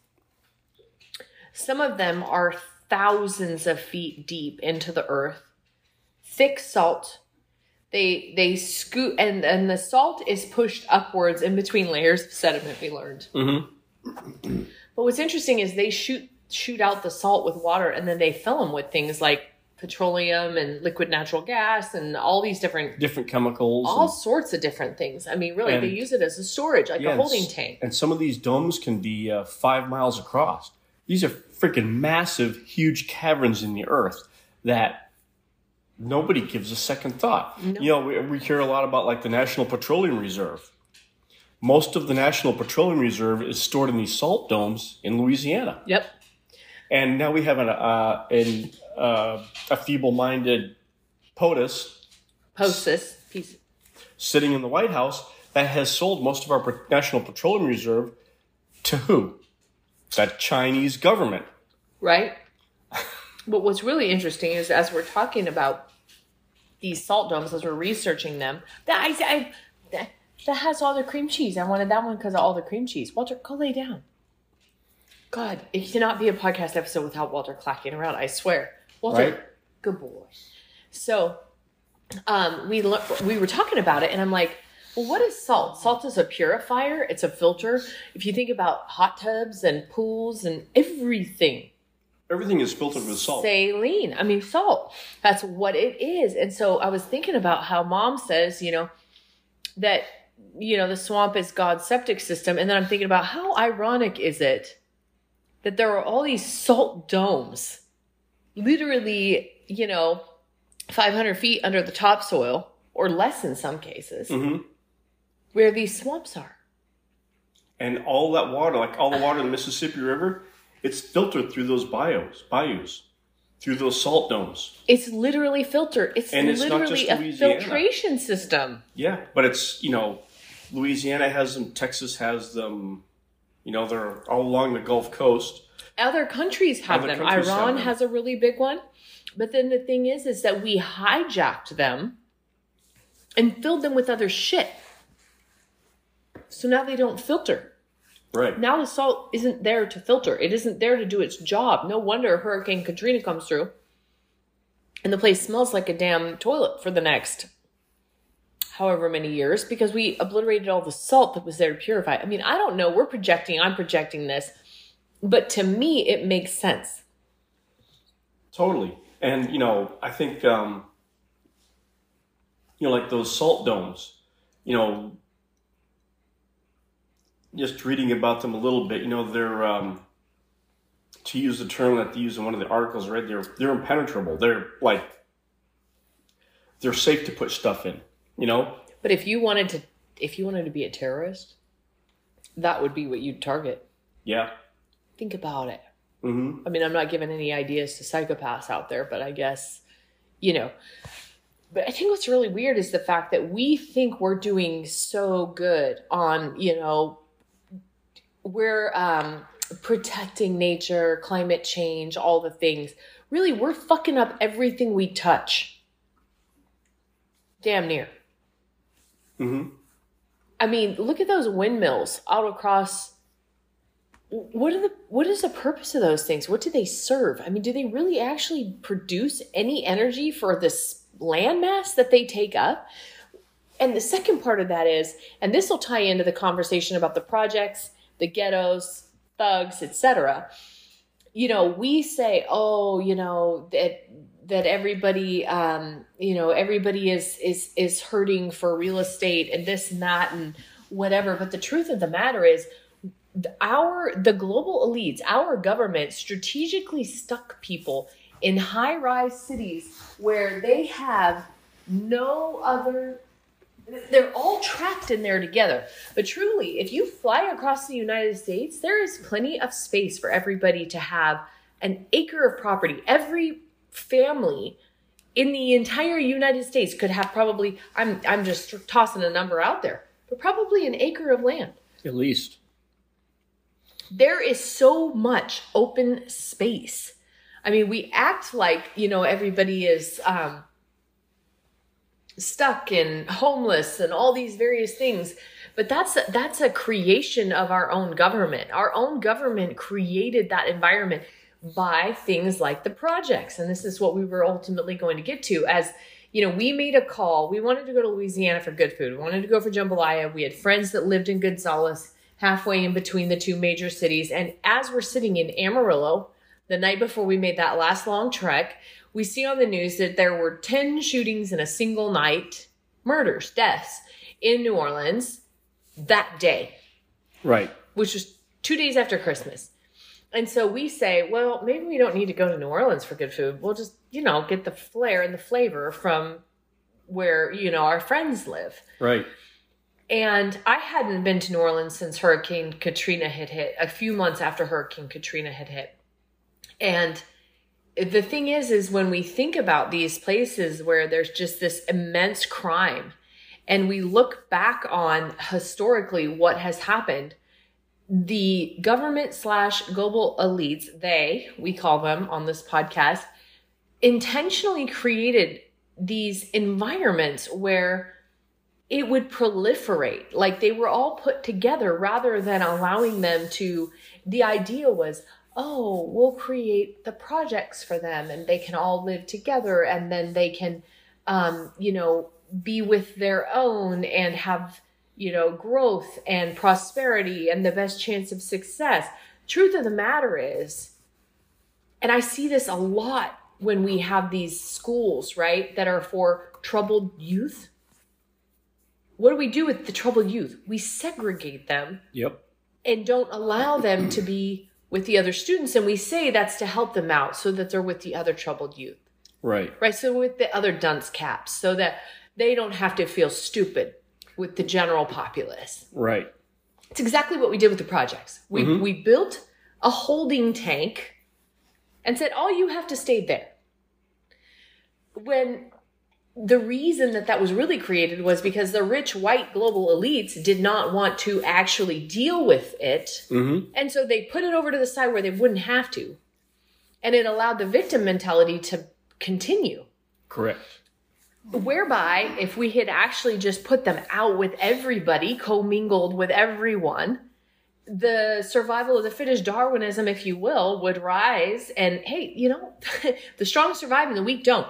Some of them are thousands of feet deep into the earth. Thick salt they they scoot and and the salt is pushed upwards in between layers of sediment we learned mhm. but what's interesting is they shoot shoot out the salt with water and then they fill them with things like petroleum and liquid natural gas and all these different Different chemicals. all and- sorts of different things i mean really they use it as a storage like Yeah, a and holding s- tank And some of these domes can be uh, five miles across. These are freaking massive, huge caverns in the earth that nobody gives a second thought. No. You know, we, we hear a lot about like the National Petroleum Reserve. Most of the National Petroleum Reserve is stored in these salt domes in Louisiana. yep And now we have an, uh, an, uh, a feeble minded POTUS piece sitting in the White House that has sold most of our National Petroleum Reserve to who? That Chinese government. right? But what's really interesting is as we're talking about these salt domes, as we're researching them, that I, I that, that has all the cream cheese. I wanted that one because of all the cream cheese. Walter, go lay down. God, it cannot be a podcast episode without Walter clacking around. I swear, Walter, Right. good boy. So, um, we le- we were talking about it, and I'm like, well, what is salt? Salt is a purifier. It's a filter. If you think about hot tubs and pools and everything, Everything is filtered with salt. saline. I mean, salt. That's what it is. And so I was thinking about how mom says, you know, that, you know, the swamp is God's septic system. And then I'm thinking about how ironic is it that there are all these salt domes, literally, you know, 500 feet under the topsoil, or less in some cases, hmm where these swamps are. And all that water, like all the water in the Mississippi River, it's filtered through those bios, bayous. through those salt domes. It's literally filtered. It's And it's not literally just a Louisiana. filtration system. Yeah, but it's you know, Louisiana has them, Texas has them. You know, they're all along the Gulf Coast. Other countries have Other them. countries have Iran them. has a really big one. But then the thing is, is that we hijacked them and filled them with other shit. So now they don't filter. Right. Now the salt isn't there to filter. It isn't there to do its job. No wonder Hurricane Katrina comes through and the place smells like a damn toilet for the next however many years because we obliterated all the salt that was there to purify. I mean, I don't know. We're projecting, I'm projecting this, but to me, it makes sense. Totally. And you know, I think um, you know, like those salt domes. You know, just reading about them a little bit. You know, they're um, to use the term that they use in one of the articles, right? They're they're impenetrable. They're like they're safe to put stuff in. You know, But if you wanted to, if you wanted to be a terrorist, that would be what you'd target. yeah. Think about it. Mm-hmm. I mean, I'm not giving any ideas to psychopaths out there, but I guess, you know. But I think what's really weird is the fact that we think we're doing so good on, you know, we're um, protecting nature, climate change, all the things. Really, we're fucking up everything we touch. Damn near. Mm-hmm. I mean, look at those windmills out across. What are the what is the purpose of those things? What do they serve? I mean, do they really actually produce any energy for this landmass that they take up? And the second part of that is, and this will tie into the conversation about the projects, the ghettos, thugs, etc. You know, we say, oh, you know that that everybody, um, you know, everybody is is is hurting for real estate and this and that and whatever. But the truth of the matter is, our the global elites, our government strategically stuck people in high-rise cities where they have no other they're all trapped in there together. But truly, if you fly across the United States, there is plenty of space for everybody to have an acre of property. Every family in the entire United States could have probably I'm I'm just tossing a number out there, but probably an acre of land At least. there is so much open space. I mean, we act like, you know, everybody is um, stuck and homeless and all these various things. But that's that's a creation of our own government. Our own government created that environment by things like the projects. And this is what we were ultimately going to get to as you know, we made a call. We wanted to go to Louisiana for good food. We wanted to go for jambalaya. We had friends that lived in Gonzales, halfway in between the two major cities. And as we're sitting in Amarillo, the night before we made that last long trek, we see on the news that there were 10 shootings in a single night, murders, deaths in New Orleans that day, Right. which was two days after Christmas. And so we say, well, maybe we don't need to go to New Orleans for good food. We'll just, you know, get the flair and the flavor from where, you know, our friends live. Right. And I hadn't been to New Orleans since Hurricane Katrina had hit, a few months after Hurricane Katrina had hit. And the thing is, is when we think about these places where there's just this immense crime, and we look back on historically what has happened, the government slash global elites, they, we call them on this podcast, intentionally created these environments where it would proliferate. Like they were all put together rather than allowing them to the idea was oh we'll create the projects for them and they can all live together and then they can um, you know be with their own and have you know growth and prosperity and the best chance of success truth of the matter is and i see this a lot when we have these schools right that are for troubled youth what do we do with the troubled youth? We segregate them Yep. and don't allow them to be with the other students. And we say that's to help them out so that they're with the other troubled youth, Right. right? So with the other dunce caps, so that they don't have to feel stupid with the general populace. Right. It's exactly what we did with the projects. We, mm-hmm. we built a holding tank and said, all you have to stay there. when the reason that that was really created was because the rich white global elites did not want to actually deal with it. Mm-hmm. And so they put it over to the side where they wouldn't have to. And it allowed the victim mentality to continue. Correct. Whereby, if we had actually just put them out with everybody, commingled with everyone, the survival of the fittest Darwinism, if you will, would rise. And hey, you know, the strong survive and the weak don't.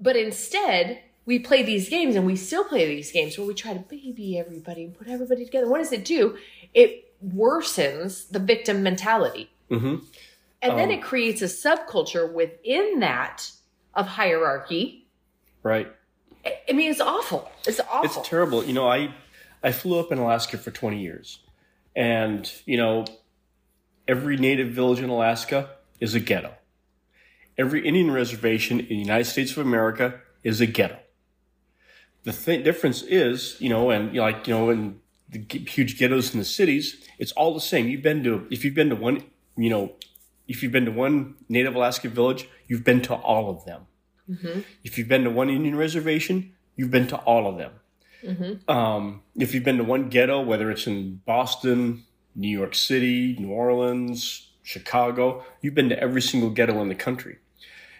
But instead, we play these games and we still play these games where we try to baby everybody and put everybody together. What does it do? It worsens the victim mentality. Mm-hmm. And then Um, it creates a subculture within that of hierarchy. Right. I- I mean, it's awful. It's awful. It's terrible. You know, I I flew up in Alaska for 20 years, and you know, every native village in Alaska is a ghetto. Every Indian reservation in the United States of America is a ghetto. The th- difference is, you know, and you know, like you know, in the g- huge ghettos in the cities, it's all the same. You've been to if you've been to one, you know, if you've been to one Native Alaska village, you've been to all of them. If you've been to one Indian reservation, you've been to all of them. Um, if you've been to one ghetto, whether it's in Boston, New York City, New Orleans, Chicago, you've been to every single ghetto in the country.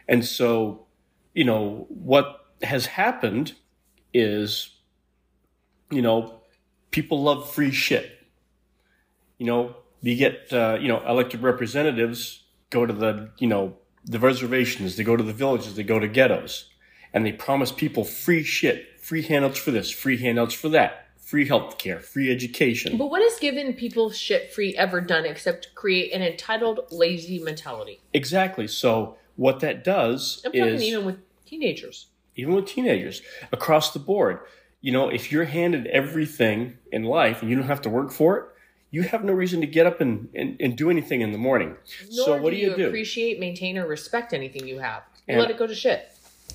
And so, you know, what has happened is, you know, people love free shit. You know, you get, uh, you know, elected representatives go to the, you know, the reservations, they go to the villages, they go to ghettos, and they promise people free shit, free handouts for this, free handouts for that, free health care, free education. but what has given people shit free ever done except create an entitled, lazy mentality? Exactly. So what that does I'm is even with teenagers. even with teenagers across the board, you know, if you're handed everything in life and you don't have to work for it, you have no reason to get up and, and, and do anything in the morning. Nor so what do you, you do? appreciate, maintain, or respect anything you have. You And- let it go to shit.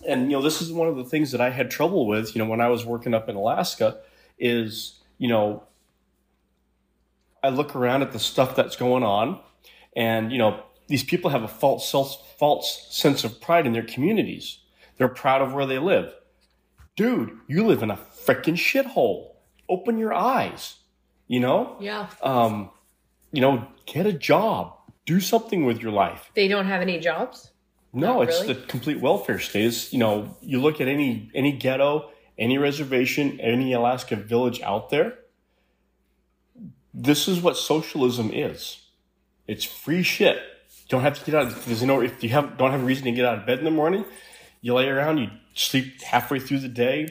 and you know this is one of the things that i had trouble with you know when i was working up in alaska is you know i look around at the stuff that's going on and you know these people have a false self, false sense of pride in their communities they're proud of where they live dude you live in a freaking shithole open your eyes you know Yeah. um you know get a job do something with your life They don't have any jobs. no, Not it's really? the complete welfare state. It's, you know, you look at any any ghetto, any reservation, any Alaska village out there. This is what socialism is. It's free shit. You don't have to get out. There's no if you have don't have a reason to get out of bed in the morning. You lay around. You sleep halfway through the day.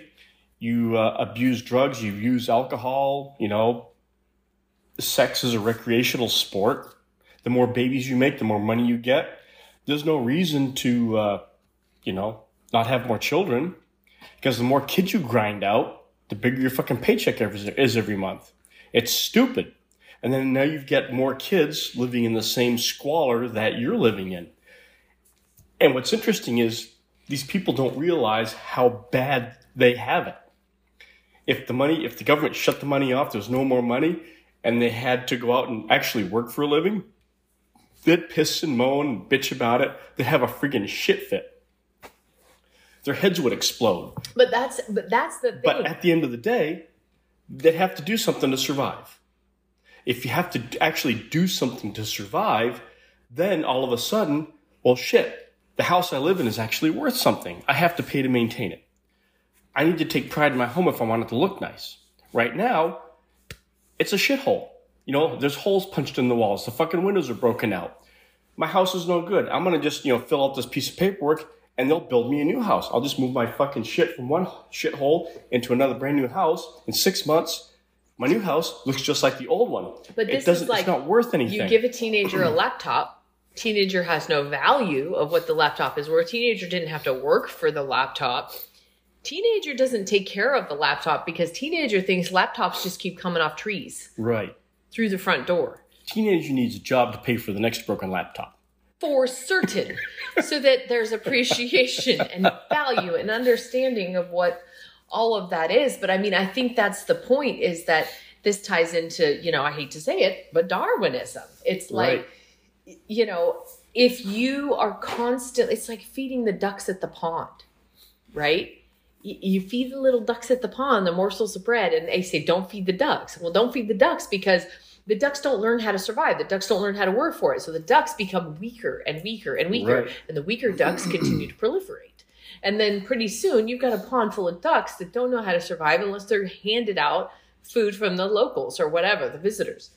You uh, abuse drugs. You use alcohol. You know, sex is a recreational sport. The more babies you make, the more money you get there's no reason to, uh, you know, not have more children because the more kids you grind out, the bigger your fucking paycheck is every month. It's stupid. And then now you've got more kids living in the same squalor that you're living in. And what's interesting is these people don't realize how bad they have it. If the money, if the government shut the money off, there's no more money, and they had to go out and actually work for a living, they'd piss and moan and bitch about it. They'd have a friggin' shit fit. Their heads would explode. But that's but that's the thing. But at the end of the day, they'd have to do something to survive. If you have to actually do something to survive, then all of a sudden, well, shit, the house I live in is actually worth something. I have to pay to maintain it. I need to take pride in my home if I want it to look nice. Right now, it's a shithole. You know, there's holes punched in the walls. The fucking windows are broken out. My house is no good. I'm gonna just, you know, fill out this piece of paperwork and they'll build me a new house. I'll just move my fucking shit from one shithole into another brand new house. In six months, my new house looks just like the old one. But this it is doesn't, like it's not worth anything. you give a teenager a laptop. Teenager has no value of what the laptop is worth. Teenager didn't have to work for the laptop. Teenager doesn't take care of the laptop because teenager thinks laptops just keep coming off trees right. through the front door. Teenager needs a job to pay for the next broken laptop. for certain so that there's appreciation and value and understanding of what all of that is but i mean i think that's the point is that this ties into you know i hate to say it but darwinism it's like you know if you are constant it's like feeding the ducks at the pond right? You feed the little ducks at the pond the morsels of bread, and they say, don't feed the ducks. Well, don't feed the ducks because the ducks don't learn how to survive. The ducks don't learn how to work for it. So the ducks become weaker and weaker and weaker, Right. and the weaker ducks continue to proliferate. And then pretty soon you've got a pond full of ducks that don't know how to survive unless they're handed out food from the locals or whatever, the visitors.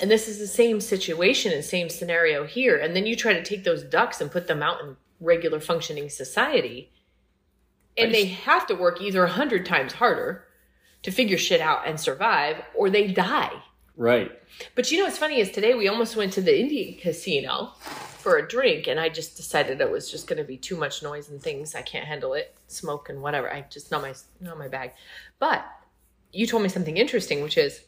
And this is the same situation and same scenario here. And then you try to take those ducks and put them out in regular functioning society. And they have to work either a hundred times harder to figure shit out and survive, or they die. Right. But you know what's funny is today we almost went to the Indian casino for a drink, and I just decided it was just going to be too much noise and things. I can't handle it, smoke and whatever. I just not my not my bag. But you told me something interesting, which is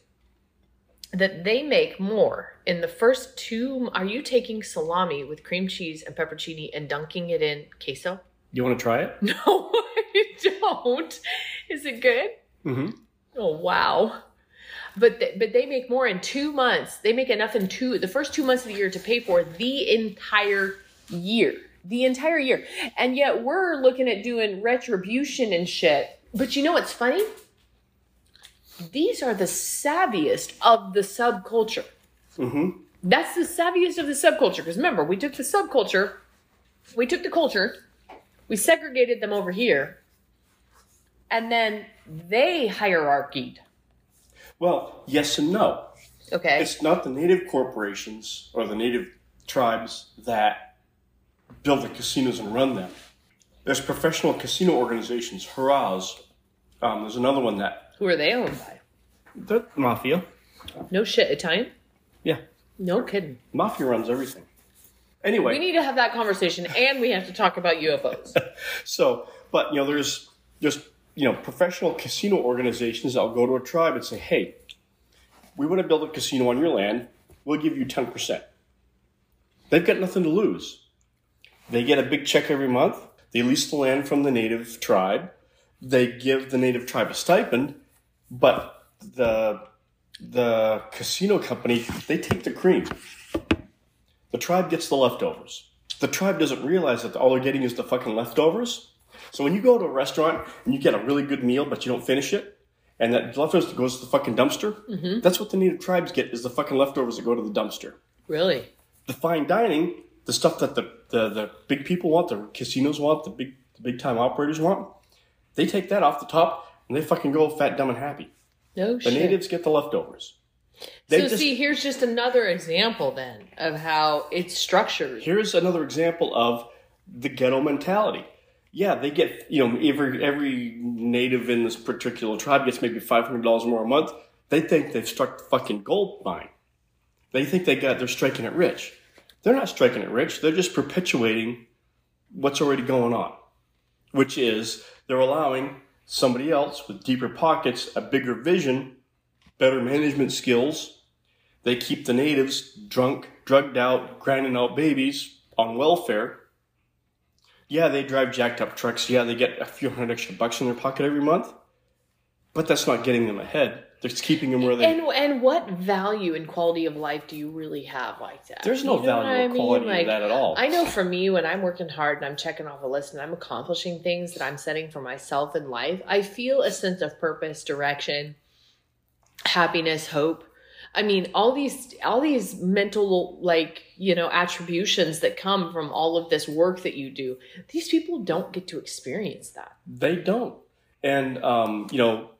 that they make more in the first two. Are you taking salami with cream cheese and pepperoni and dunking it in queso? You want to try it? No, I don't. Is it good? Mm-hmm. Oh wow. But th- but they make more in two months. They make enough in two the first two months of the year to pay for the entire year. The entire year. And yet we're looking at doing retribution and shit. But you know what's funny? These are the savviest of the subculture. Mm-hmm. That's the savviest of the subculture. Because remember, we took the subculture, we took the culture, we segregated them over here, and then they hierarchied. Well, yes and no. Okay. It's not the native corporations or the native tribes that build the casinos and run them. There's professional casino organizations, Harrah's. Um, there's another one that Who are they owned by? the mafia. No shit, Italian? Yeah, No kidding. mafia runs everything. Anyway, We need to have that conversation, and we have to talk about UFOs. So, but you know, there's there's you know professional casino organizations that'll go to a tribe and say, "Hey, we want to build a casino on your land. We'll give you ten percent." They've got nothing to lose. They get a big check every month. They lease the land from the native tribe. They give the native tribe a stipend, but the the casino company they take the cream. The tribe gets the leftovers. The tribe doesn't realize that all they're getting is the fucking leftovers. So when you go to a restaurant and you get a really good meal but you don't finish it, and that leftovers goes to the fucking dumpster, mm-hmm. that's what the native tribes get is the fucking leftovers that go to the dumpster. really? The fine dining, the stuff that the, the, the big people want, the casinos want, the big the big time operators want, they take that off the top and they fucking go fat, dumb, and happy. No The shit. The natives get the leftovers. They so just, see, here's just another example then of how it's structured. here's another example of the ghetto mentality. Yeah, they get you know every every native in this particular tribe gets maybe five hundred dollars more a month. They think they've struck the fucking gold mine. They think they got they're striking it rich. They're not striking it rich. They're just perpetuating what's already going on, which is they're allowing somebody else with deeper pockets, a bigger vision, better management skills. They keep the natives drunk, drugged out, grinding out babies on welfare. Yeah, they drive jacked up trucks. Yeah, they get a few hundred extra bucks in their pocket every month. But that's not getting them ahead. They're keeping them where they. And and what value and quality of life do you really have like that? There's no You know value I or mean? quality Like, that at all. I know for me, when I'm working hard and I'm checking off a list and I'm accomplishing things that I'm setting for myself in life, I feel a sense of purpose, direction, happiness, hope. I mean, all these all these mental like, you know, attributions that come from all of this work that you do. These people don't get to experience that. They don't. And, um, you know,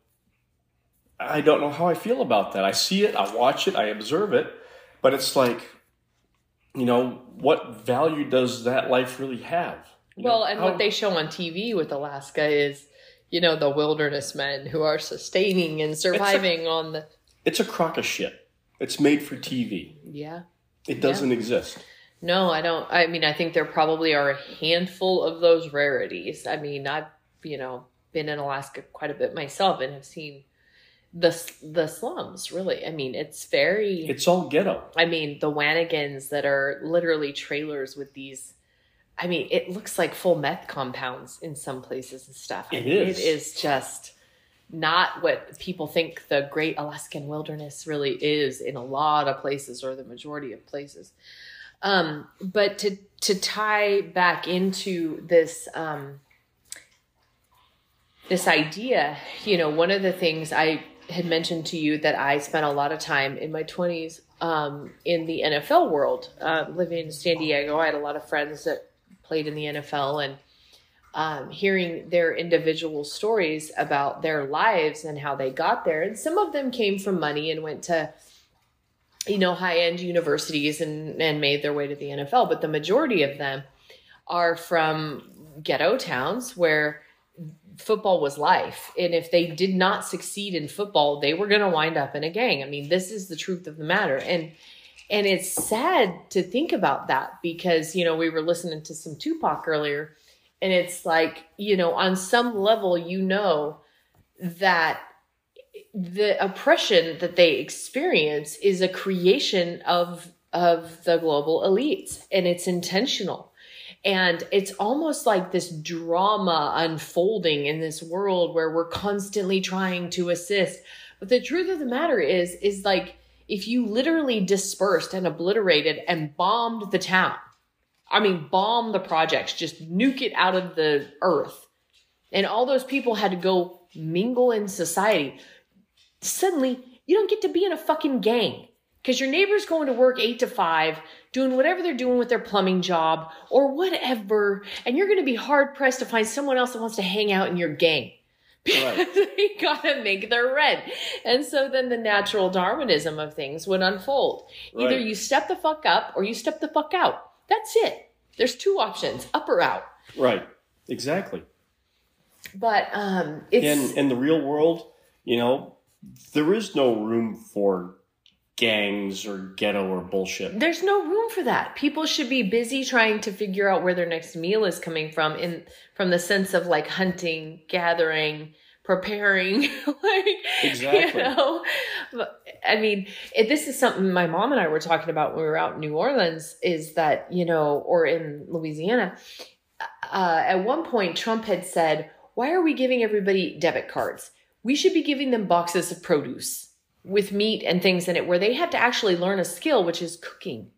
I don't know how I feel about that. I see it, I watch it, I observe it, but it's like, you know, what value does that life really have? You know, Well, and how- what they show on TV with Alaska is, you know, the wilderness men who are sustaining and surviving on the. It's a crock of shit. It's made for TV. Yeah. It doesn't exist. No, I don't. I mean, I think there probably are a handful of those rarities. I mean, I've, you know, been in Alaska quite a bit myself and have seen the the slums, really. I mean, it's very. It's all ghetto. I mean, the Wanigans that are literally trailers with these. I mean, it looks like full meth compounds in some places and stuff. I It mean, is. It is just not what people think the great Alaskan wilderness really is in a lot of places or the majority of places. Um, but to to tie back into this um, this idea, you know, one of the things I had mentioned to you that I spent a lot of time in my 20s um, in the NFL world, uh, living in San Diego. I had a lot of friends that played in the NFL and um, hearing their individual stories about their lives and how they got there. And some of them came from money and went to, you know, high end universities and, and made their way to the NFL. But the majority of them are from ghetto towns where football was life. And if they did not succeed in football, they were going to wind up in a gang. I mean, this is the truth of the matter. And and it's sad to think about that because, you know, we were listening to some Tupac earlier and it's like, you know, on some level you know that the oppression that they experience is a creation of of the global elites and it's intentional and it's almost like this drama unfolding in this world where we're constantly trying to assist. But the truth of the matter is, is like if you literally dispersed and obliterated and bombed the town, I mean, bomb the projects, just nuke it out of the earth, and all those people had to go mingle in society, suddenly you don't get to be in a fucking gang because your neighbor's going to work eight to five, doing whatever they're doing with their plumbing job or whatever, and you're going to be hard pressed to find someone else that wants to hang out in your gang. Because right. they gotta make their rent. And so then the natural Darwinism of things would unfold. Either right. you step the fuck up or you step the fuck out. That's it. There's two options, up or out. Right. Exactly. But um it's in in the real world, you know, there is no room for gangs or ghetto or bullshit. There's no room for that. People should be busy trying to figure out where their next meal is coming from in from the sense of like hunting, gathering, preparing like exactly. you know i mean this is something my mom and i were talking about when we were out in new orleans is that you know or in louisiana uh, at one point trump had said why are we giving everybody debit cards we should be giving them boxes of produce with meat and things in it where they have to actually learn a skill, which is cooking.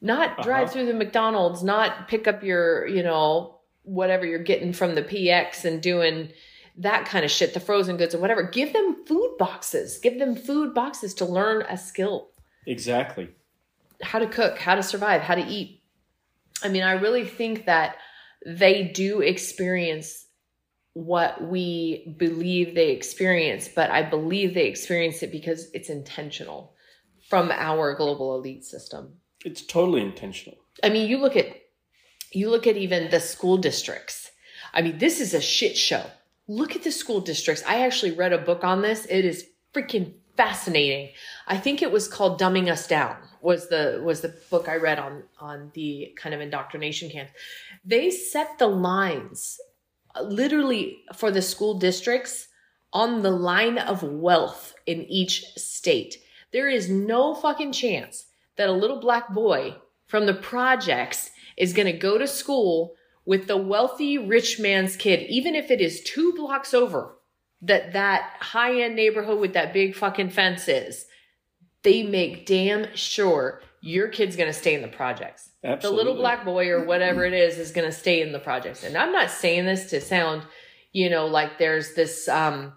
Not uh-huh. drive through the McDonald's, not pick up your, you know, whatever you're getting from the PX and doing that kind of shit, the frozen goods or whatever. Give them food boxes. Give them food boxes to learn a skill. Exactly. How to cook, how to survive, how to eat. I mean, I really think that they do experience what we believe they experience, but I believe they experience it because it's intentional from our global elite system. It's totally intentional. I mean, you look at you look at even the school districts. I mean, this is a shit show. Look at the school districts. I actually read a book on this. It is freaking fascinating. I think it was called Dumbing Us Down was the was the book I read on on the kind of indoctrination camps. They set the lines uh, literally for the school districts on the line of wealth in each state. There is no fucking chance that a little black boy from the projects is going to go to school with the wealthy rich man's kid, even if it is two blocks over that that high end neighborhood with that big fucking fence is. They make damn sure your kid's going to stay in the projects. Absolutely. The little black boy or whatever it is is going to stay in the projects. And I'm not saying this to sound, you know, like there's this um,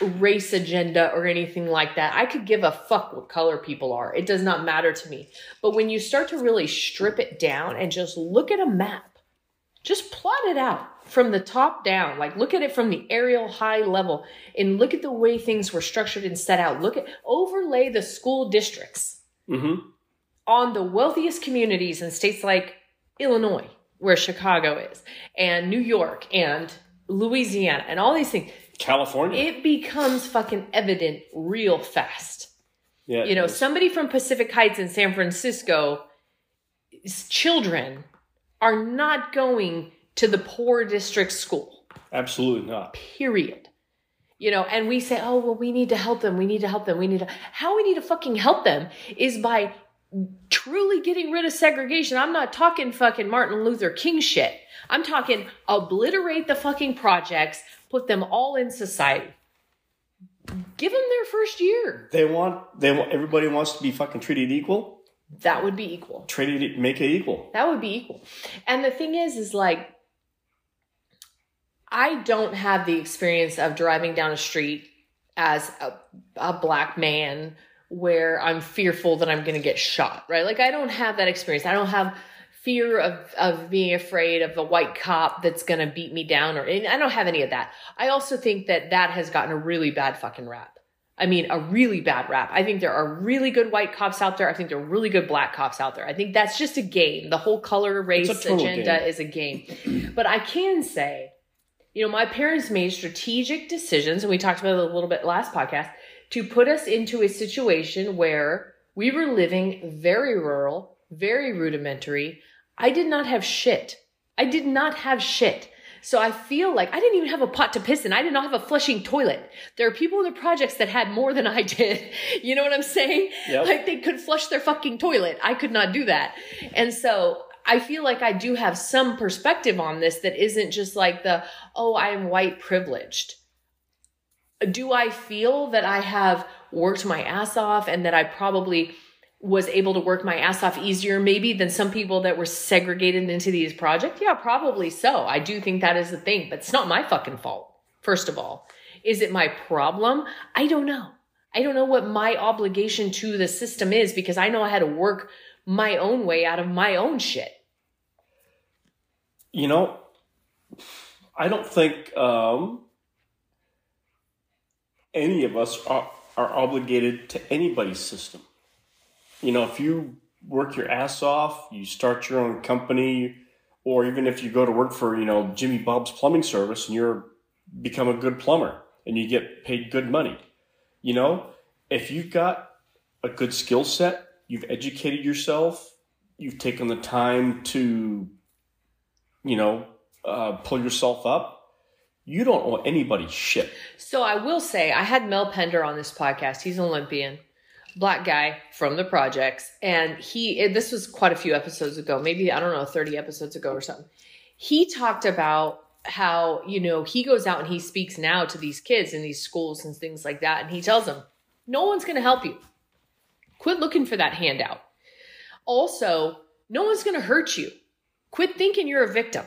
race agenda or anything like that. I could give a fuck what color people are. It does not matter to me. But when you start to really strip it down and just look at a map, just plot it out from the top down. Like look at it from the aerial high level and look at the way things were structured and set out. Look at overlay the school districts. Mm-hmm on the wealthiest communities in states like Illinois, where Chicago is, and New York and Louisiana and all these things. California. It becomes fucking evident real fast. Yeah. You know, somebody from Pacific Heights in San Francisco, children are not going to the poor district school. Absolutely not. Period. You know, and we say, oh, well, we need to help them. We need to help them. We need to. How we need to fucking help them is by truly getting rid of segregation, I'm not talking fucking Martin Luther King shit. I'm talking obliterate the fucking projects, put them all in society. Give them their first year. They want they want everybody wants to be fucking treated equal. That would be equal. Treated make it equal. That would be equal. And the thing is is like I don't have the experience of driving down a street as a, a black man where I'm fearful that I'm going to get shot, right? Like I don't have that experience. I don't have fear of of being afraid of a white cop that's going to beat me down or I don't have any of that. I also think that that has gotten a really bad fucking rap. I mean, a really bad rap. I think there are really good white cops out there. I think there are really good black cops out there. I think that's just a game. The whole color race agenda game. is a game. But I can say, you know, my parents made strategic decisions, and we talked about it a little bit last podcast, to put us into a situation where we were living very rural, very rudimentary. I did not have shit. I did not have shit. So I feel like I didn't even have a pot to piss in. I did not have a flushing toilet. There are people in the projects that had more than I did. You know what I'm saying? Yep. Like they could flush their fucking toilet. I could not do that. And so I feel like I do have some perspective on this that isn't just like the, oh, I'm white privileged. Do I feel that I have worked my ass off and that I probably was able to work my ass off easier maybe than some people that were segregated into these projects? Yeah, probably so. I do think that is the thing, but it's not my fucking fault. First of all, is it my problem? I don't know. I don't know what my obligation to the system is because I know I had to work my own way out of my own shit. You know, I don't think um, any of us are, are obligated to anybody's system you know, if you work your ass off, you start your own company, or even if you go to work for, you know, Jimmy Bob's plumbing service and you're become a good plumber and you get paid good money. You know, if you've got a good skill set, you've educated yourself, you've taken the time to, you know, uh, pull yourself up, you don't owe anybody shit. So I will say, I had Mel Pender on this podcast. He's an Olympian black guy from the projects and he this was quite a few episodes ago maybe i don't know 30 episodes ago or something. He talked about how you know he goes out and he speaks now to these kids in these schools and things like that and he tells them no one's going to help you. Quit looking for that handout. Also no one's going to hurt you. Quit thinking you're a victim.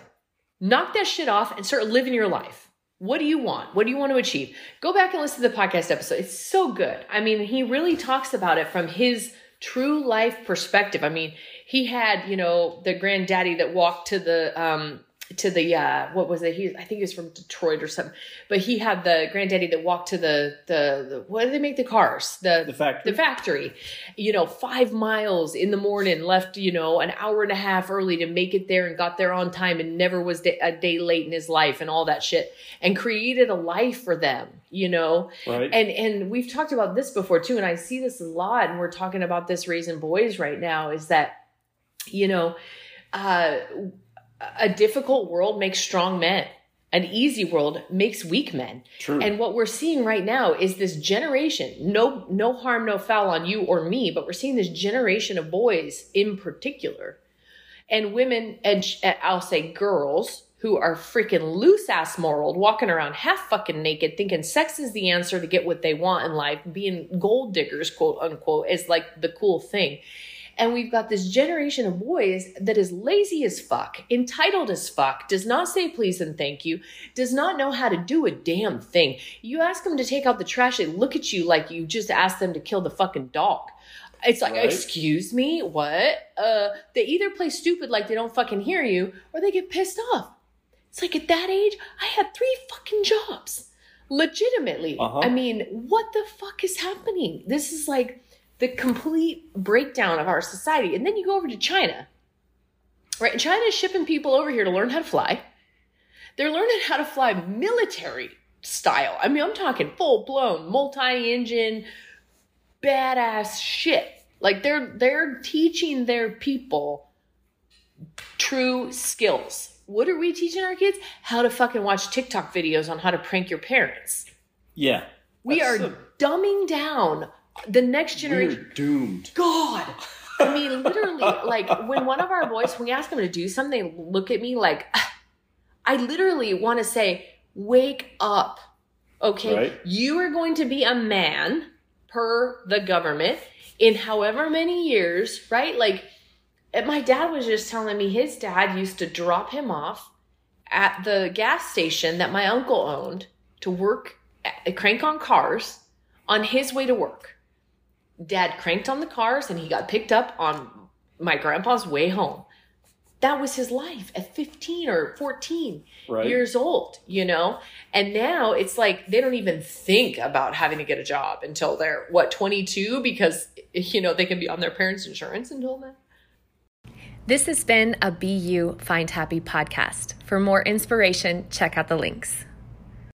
Knock that shit off and start living your life what do you want? What do you want to achieve? Go back and listen to the podcast episode. It's so good. I mean, he really talks about it from his true life perspective. I mean, he had, you know, the granddaddy that walked to the um to the uh what was it? He i think he was from detroit or something. But he had the granddaddy that walked to the the, the what do they make the cars? The the factory. the factory. You know five miles in the morning left you know an hour and a half early to make it there and got there on time and never was a day late in his life and all that shit and created a life for them you know? Right. And and we've talked about this before too and i see this a lot and we're talking about this raising boys right now is that you know uh a difficult world makes strong men. An easy world makes weak men. True. And what we're seeing right now is this generation, no no harm, no foul on you or me, but we're seeing this generation of boys in particular and women and I'll say girls who are freaking loose ass moral, walking around half fucking naked, thinking sex is the answer to get what they want in life, being gold diggers, quote unquote, is like the cool thing. And we've got this generation of boys that is lazy as fuck, entitled as fuck, does not say please and thank you, does not know how to do a damn thing. You ask them to take out the trash, they look at you like you just asked them to kill the fucking dog. It's like, right. excuse me, what? Uh, they either play stupid like they don't fucking hear you, or they get pissed off. It's like at that age, I had three fucking jobs. Legitimately. Uh-huh. I mean, what the fuck is happening? This is like the complete breakdown of our society. And then you go over to China, right? And China is shipping people over here to learn how to fly. They're learning how to fly military style. I mean, I'm talking full blown, multi engine, badass shit. Like they're they're teaching their people true skills. What are we teaching our kids? How to fucking watch TikTok videos on how to prank your parents. Yeah. We are a- dumbing down the next generation We're doomed. God. I mean, literally, like when one of our boys, when we ask them to do something, they look at me like, I literally want to say, wake up. Okay. Right. You are going to be a man per the government in however many years, right? Like, eh, my dad was just telling me his dad used to drop him off at the gas station that my uncle owned to work, at, crank on cars on his way to work. Dad cranked on the cars and he got picked up on my grandpa's way home. That was his life at 15 or 14 Right. years old, you know? And now it's like they don't even think about having to get a job until they're, what, 22? Because, you know, they can be on their parents' insurance until then. This has been a BU Find Happy podcast. For more inspiration, check out the links.